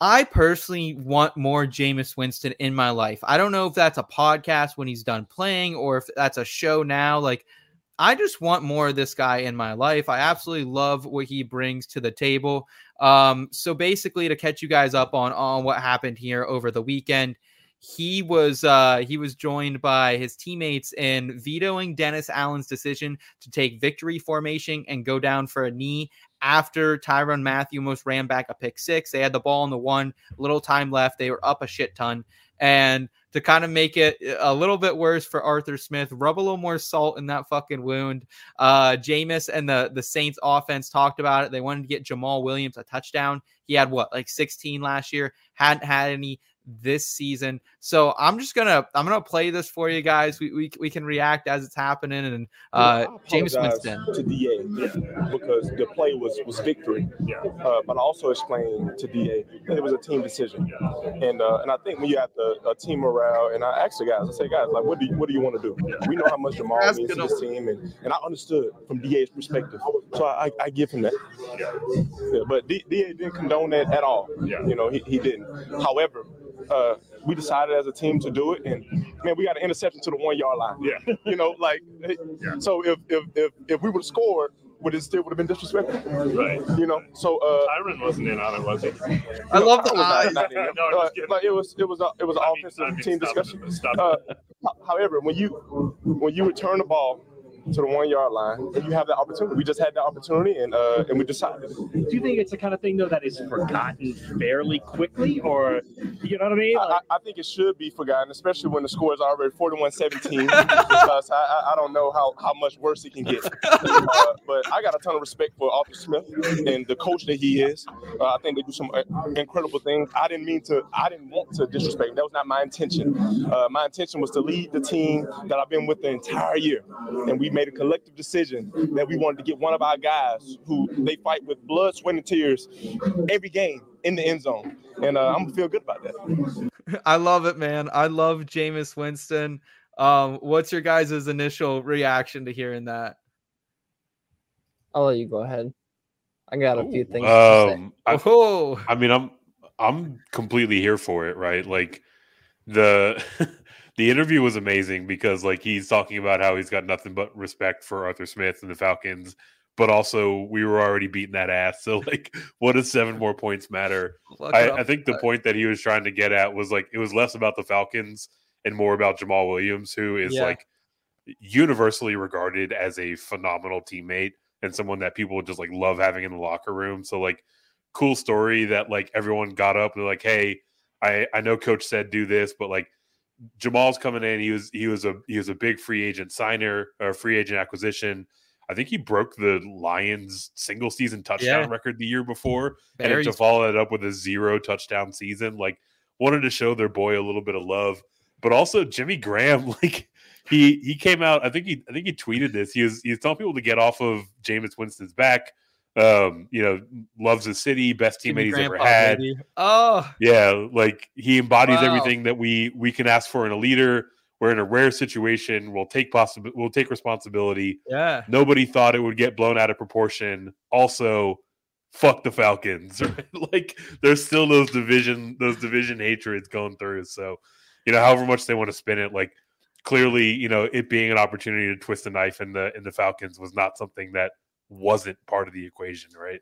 I personally want more Jameis Winston in my life. I don't know if that's a podcast when he's done playing or if that's a show now. Like, I just want more of this guy in my life. I absolutely love what he brings to the table. Um, so basically, to catch you guys up on on what happened here over the weekend, he was uh, he was joined by his teammates in vetoing Dennis Allen's decision to take victory formation and go down for a knee after Tyrann Mathieu almost ran back a pick six. They had the ball in the one, little time left. They were up a shit ton. And to kind of make it a little bit worse for Arthur Smith, rub a little more salt in that fucking wound. Uh Jameis and the the Saints offense talked about it. They wanted to get Jamaal Williams a touchdown. He had what, like 16 last year, hadn't had any this season. So I'm just gonna I'm gonna play this for you guys. We we, we can react as it's happening and uh Well, Jameis Winston. to DA because the play was was victory. Uh, but I also explained to DA that it was a team decision, and uh, and I think when you have the a team morale, and I asked the guys, I say, guys, like, what do you, what do you want to do? We know how much Jamaal Ask means to this team, and, and I understood from DA's perspective, so I, I give him that. Yeah, but DA didn't condone that at all. Yeah. You know, he, he didn't. However, uh, we decided as a team to do it, and man, we got an interception to the one yard line. Yeah. You know, like so if if if, if we would have scored, would it still would have been disrespectful? Right. You know, so uh, Tyrann wasn't in on it, was he? I love the I was not- not it. No, Uh, like it was it was a, it was an I offensive mean, team discussion. it, Uh, However, when you when you return the ball to the one yard line and you have that opportunity, we just had that opportunity and uh, and we decided. Do you think it's the kind of thing though that is forgotten fairly quickly, or you know what I mean? I, Like, I I think it should be forgotten, especially when the score is already 41-17. because I, I, I don't know how, how much worse it can get. Uh, but I got a ton of respect for Arthur Smith and the coach that he is. Uh, I think they do some uh, incredible things. I didn't mean to. I didn't want to disrespect. That was not my intention. Uh, my intention was to lead the team that I've been with the entire year, and we made a collective decision that we wanted to get one of our guys who they fight with blood, sweat, and tears every game in the end zone, and uh, I'm gonna feel good about that. I love it, man. I love Jameis Winston. Um, what's your guys' initial reaction to hearing that? I'll let you go ahead. I got a few things to say. Um, I, Oh, I mean, I'm I'm completely here for it, right? Like the the interview was amazing because like he's talking about how he's got nothing but respect for Arthur Smith and the Falcons, but also we were already beating that ass. So like, what does seven more points matter? I. I think the point that he was trying to get at was like it was less about the Falcons and more about Jamaal Williams, who is Yeah. like universally regarded as a phenomenal teammate and someone that people just like love having in the locker room. So like cool story that like everyone got up and they're like, hey, I I know coach said do this, but like Jamaal's coming in. He was he was a he was a big free agent signer or free agent acquisition. I think he broke the Lions single season touchdown Yeah. record the year before and to follow that up with a zero touchdown season, like wanted to show their boy a little bit of love. But also Jimmy Graham, like he he came out. I think he I think he tweeted this. He was he was telling people to get off of Jameis Winston's back. Um, you know, loves the city, best teammate he's ever had. baby. Oh, Yeah, like he embodies Wow. everything that we we can ask for in a leader. We're in a rare situation. We'll take possible. We'll take responsibility. yeah. Nobody thought it would get blown out of proportion. Also, fuck the Falcons. Right? like there's still those division those division hatreds going through. So, you know, however much they want to spin it, like clearly, you know, it being an opportunity to twist a knife in the in the Falcons was not something that wasn't part of the equation, right?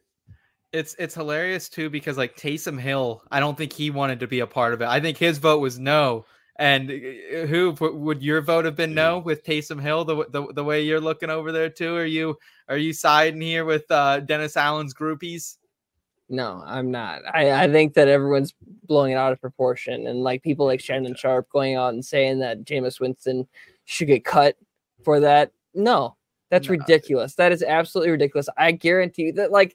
It's it's hilarious too because like Taysom Hill, I don't think he wanted to be a part of it. I think his vote was no. And uh, who would your vote have been no with Taysom Hill the, the the way you're looking over there too? Are you are you siding here with uh, Dennis Allen's groupies? No, I'm not. I, I think that everyone's blowing it out of proportion, and like people like Shannon Sharpe going out and saying that Jameis Winston should get cut for that. No, that's No. ridiculous. That is absolutely ridiculous. I guarantee you that like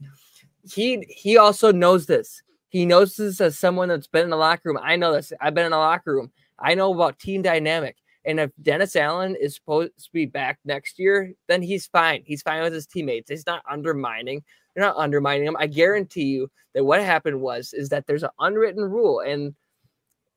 he he also knows this. He knows this as someone that's been in the locker room. I know this. I've been in the locker room. I know about team dynamic. And if Dennis Allen is supposed to be back next year, then he's fine. He's fine with his teammates. He's not undermining. They're not undermining him. I guarantee you that what happened was is that there's an unwritten rule and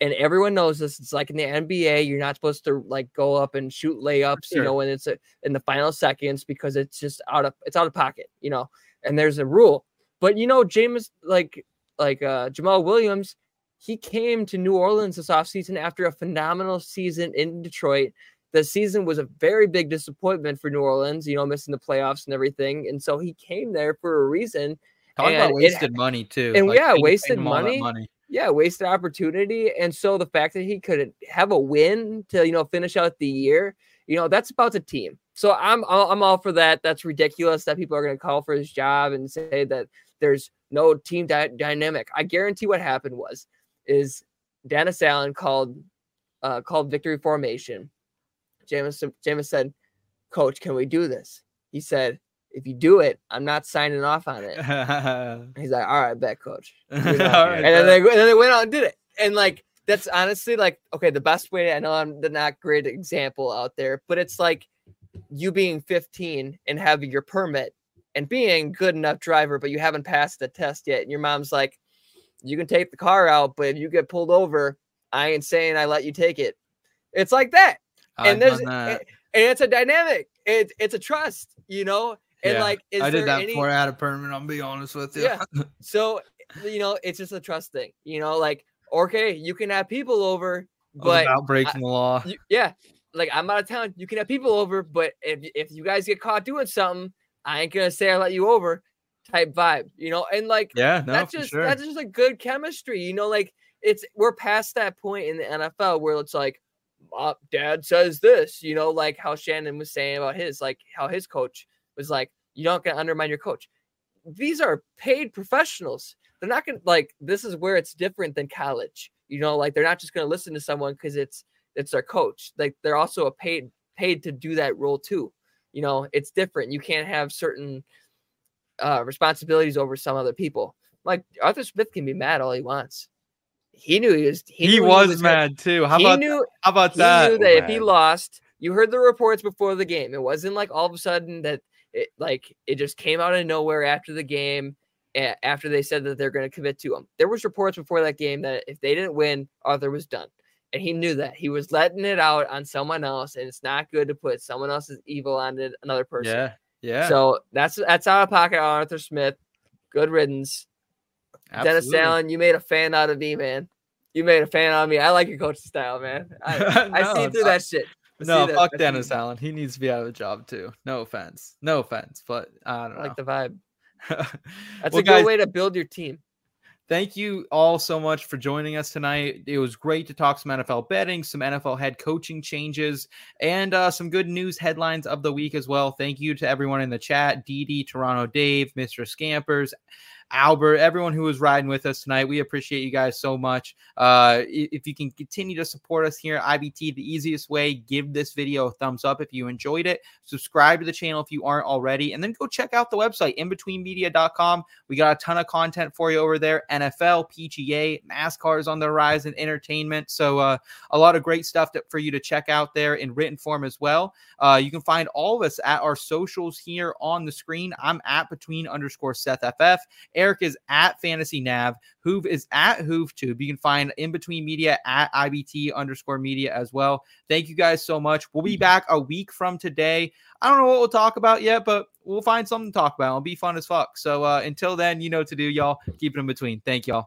and everyone knows this. It's like in the NBA, you're not supposed to like go up and shoot layups, you know, when it's a, in the final seconds because it's just out of it's out of pocket, you know. And there's a rule. But you know, Jameis like like uh Jamaal Williams, he came to New Orleans this offseason after a phenomenal season in Detroit. The season was a very big disappointment for New Orleans, you know, missing the playoffs and everything. And so he came there for a reason. Talk about wasted money too. and yeah, wasted paying them all that money. Yeah, wasted opportunity. And so the fact that he could have a win to, you know, finish out the year, you know, that's about the team. So I'm I'm all for that. That's ridiculous that people are going to call for his job and say that there's no team dy- dynamic. I guarantee what happened was is Dennis Allen called uh called victory formation. Jameis Jameis said, "Coach, can we do this?" He said, "If you do it, I'm not signing off on it." He's like, "All right, bet, coach." Right, and then they and then they went out and did it. And like that's honestly like okay, the best way. I know I'm the not great example out there, but it's like you being 15 and having your permit and being good enough driver, but you haven't passed the test yet. And your mom's like, you can take the car out, but if you get pulled over, I ain't saying I let you take it. It's like that. I've and there's that. and it's a dynamic. It, it's a trust, you know. And Yeah, like, is I there did that any, before I had a permit. I'll be honest with you. Yeah. So, you know, it's just a trust thing. You know, like, okay, you can have people over, but about breaking the law. you, yeah, like I'm out of town. You can have people over, but if if you guys get caught doing something, I ain't gonna say I let you over. Type vibe, you know, and like Yeah, no, that's just sure. that's just a good chemistry, you know. Like it's we're past that point in the NFL where it's like, uh, Dad says this, you know, like how Shannon was saying about his, like how his coach was like, you don't gonna undermine your coach. These are paid professionals. They're not gonna like. This is where it's different than college. You know, like they're not just gonna listen to someone because it's it's their coach. Like they're also a paid paid to do that role too. You know, it's different. You can't have certain uh responsibilities over some other people. Like Arthur Smith can be mad all he wants. He knew he was. He, He, was, gonna- mad too. How he about knew how about he that? He knew that if he lost, you heard the reports before the game. It wasn't like all of a sudden that it like it just came out of nowhere after the game. After they said that they're going to commit to him, there was reports before that game that if they didn't win, Arthur was done, and he knew that he was letting it out on someone else, and it's not good to put someone else's evil on it- another person. Yeah, yeah. So that's that's out of pocket on Arthur Smith. Good riddance. Dennis absolutely. Allen, you made a fan out of me, man. You made a fan out of me. I like your coaching style, man. I, I see through no. that shit. No, fuck Dennis Allen. He needs to be out of the job too. No offense. No offense, but I don't I like the vibe. That's Well, a good guys, way to build your team. Thank you all so much for joining us tonight. It was great to talk some NFL betting, some NFL head coaching changes, and uh, some good news headlines of the week as well. Thank you to everyone in the chat: DD, Toronto Dave, Mr. Scampers, Albert, everyone who was riding with us tonight. We appreciate you guys so much. Uh, if you can continue to support us here at IBT, the easiest way, give this video a thumbs up if you enjoyed it. Subscribe to the channel if you aren't already, and then go check out the website, inbetweenmedia.com. We got a ton of content for you over there. NFL, PGA, NASCAR is on the rise in entertainment. So uh, a lot of great stuff that, for you to check out there in written form as well. Uh, you can find all of us at our socials here on the screen. I'm at between underscore Seth FF. Eric is at Fantasy Nav. Hoove is at HooveTube. You can find in between media at IBT underscore media as well. Thank you guys so much. We'll be back a week from today. I don't know what we'll talk about yet, but we'll find something to talk about. It'll be fun as fuck. So uh, until then, you know what to do, y'all. Keep it in between. Thank y'all.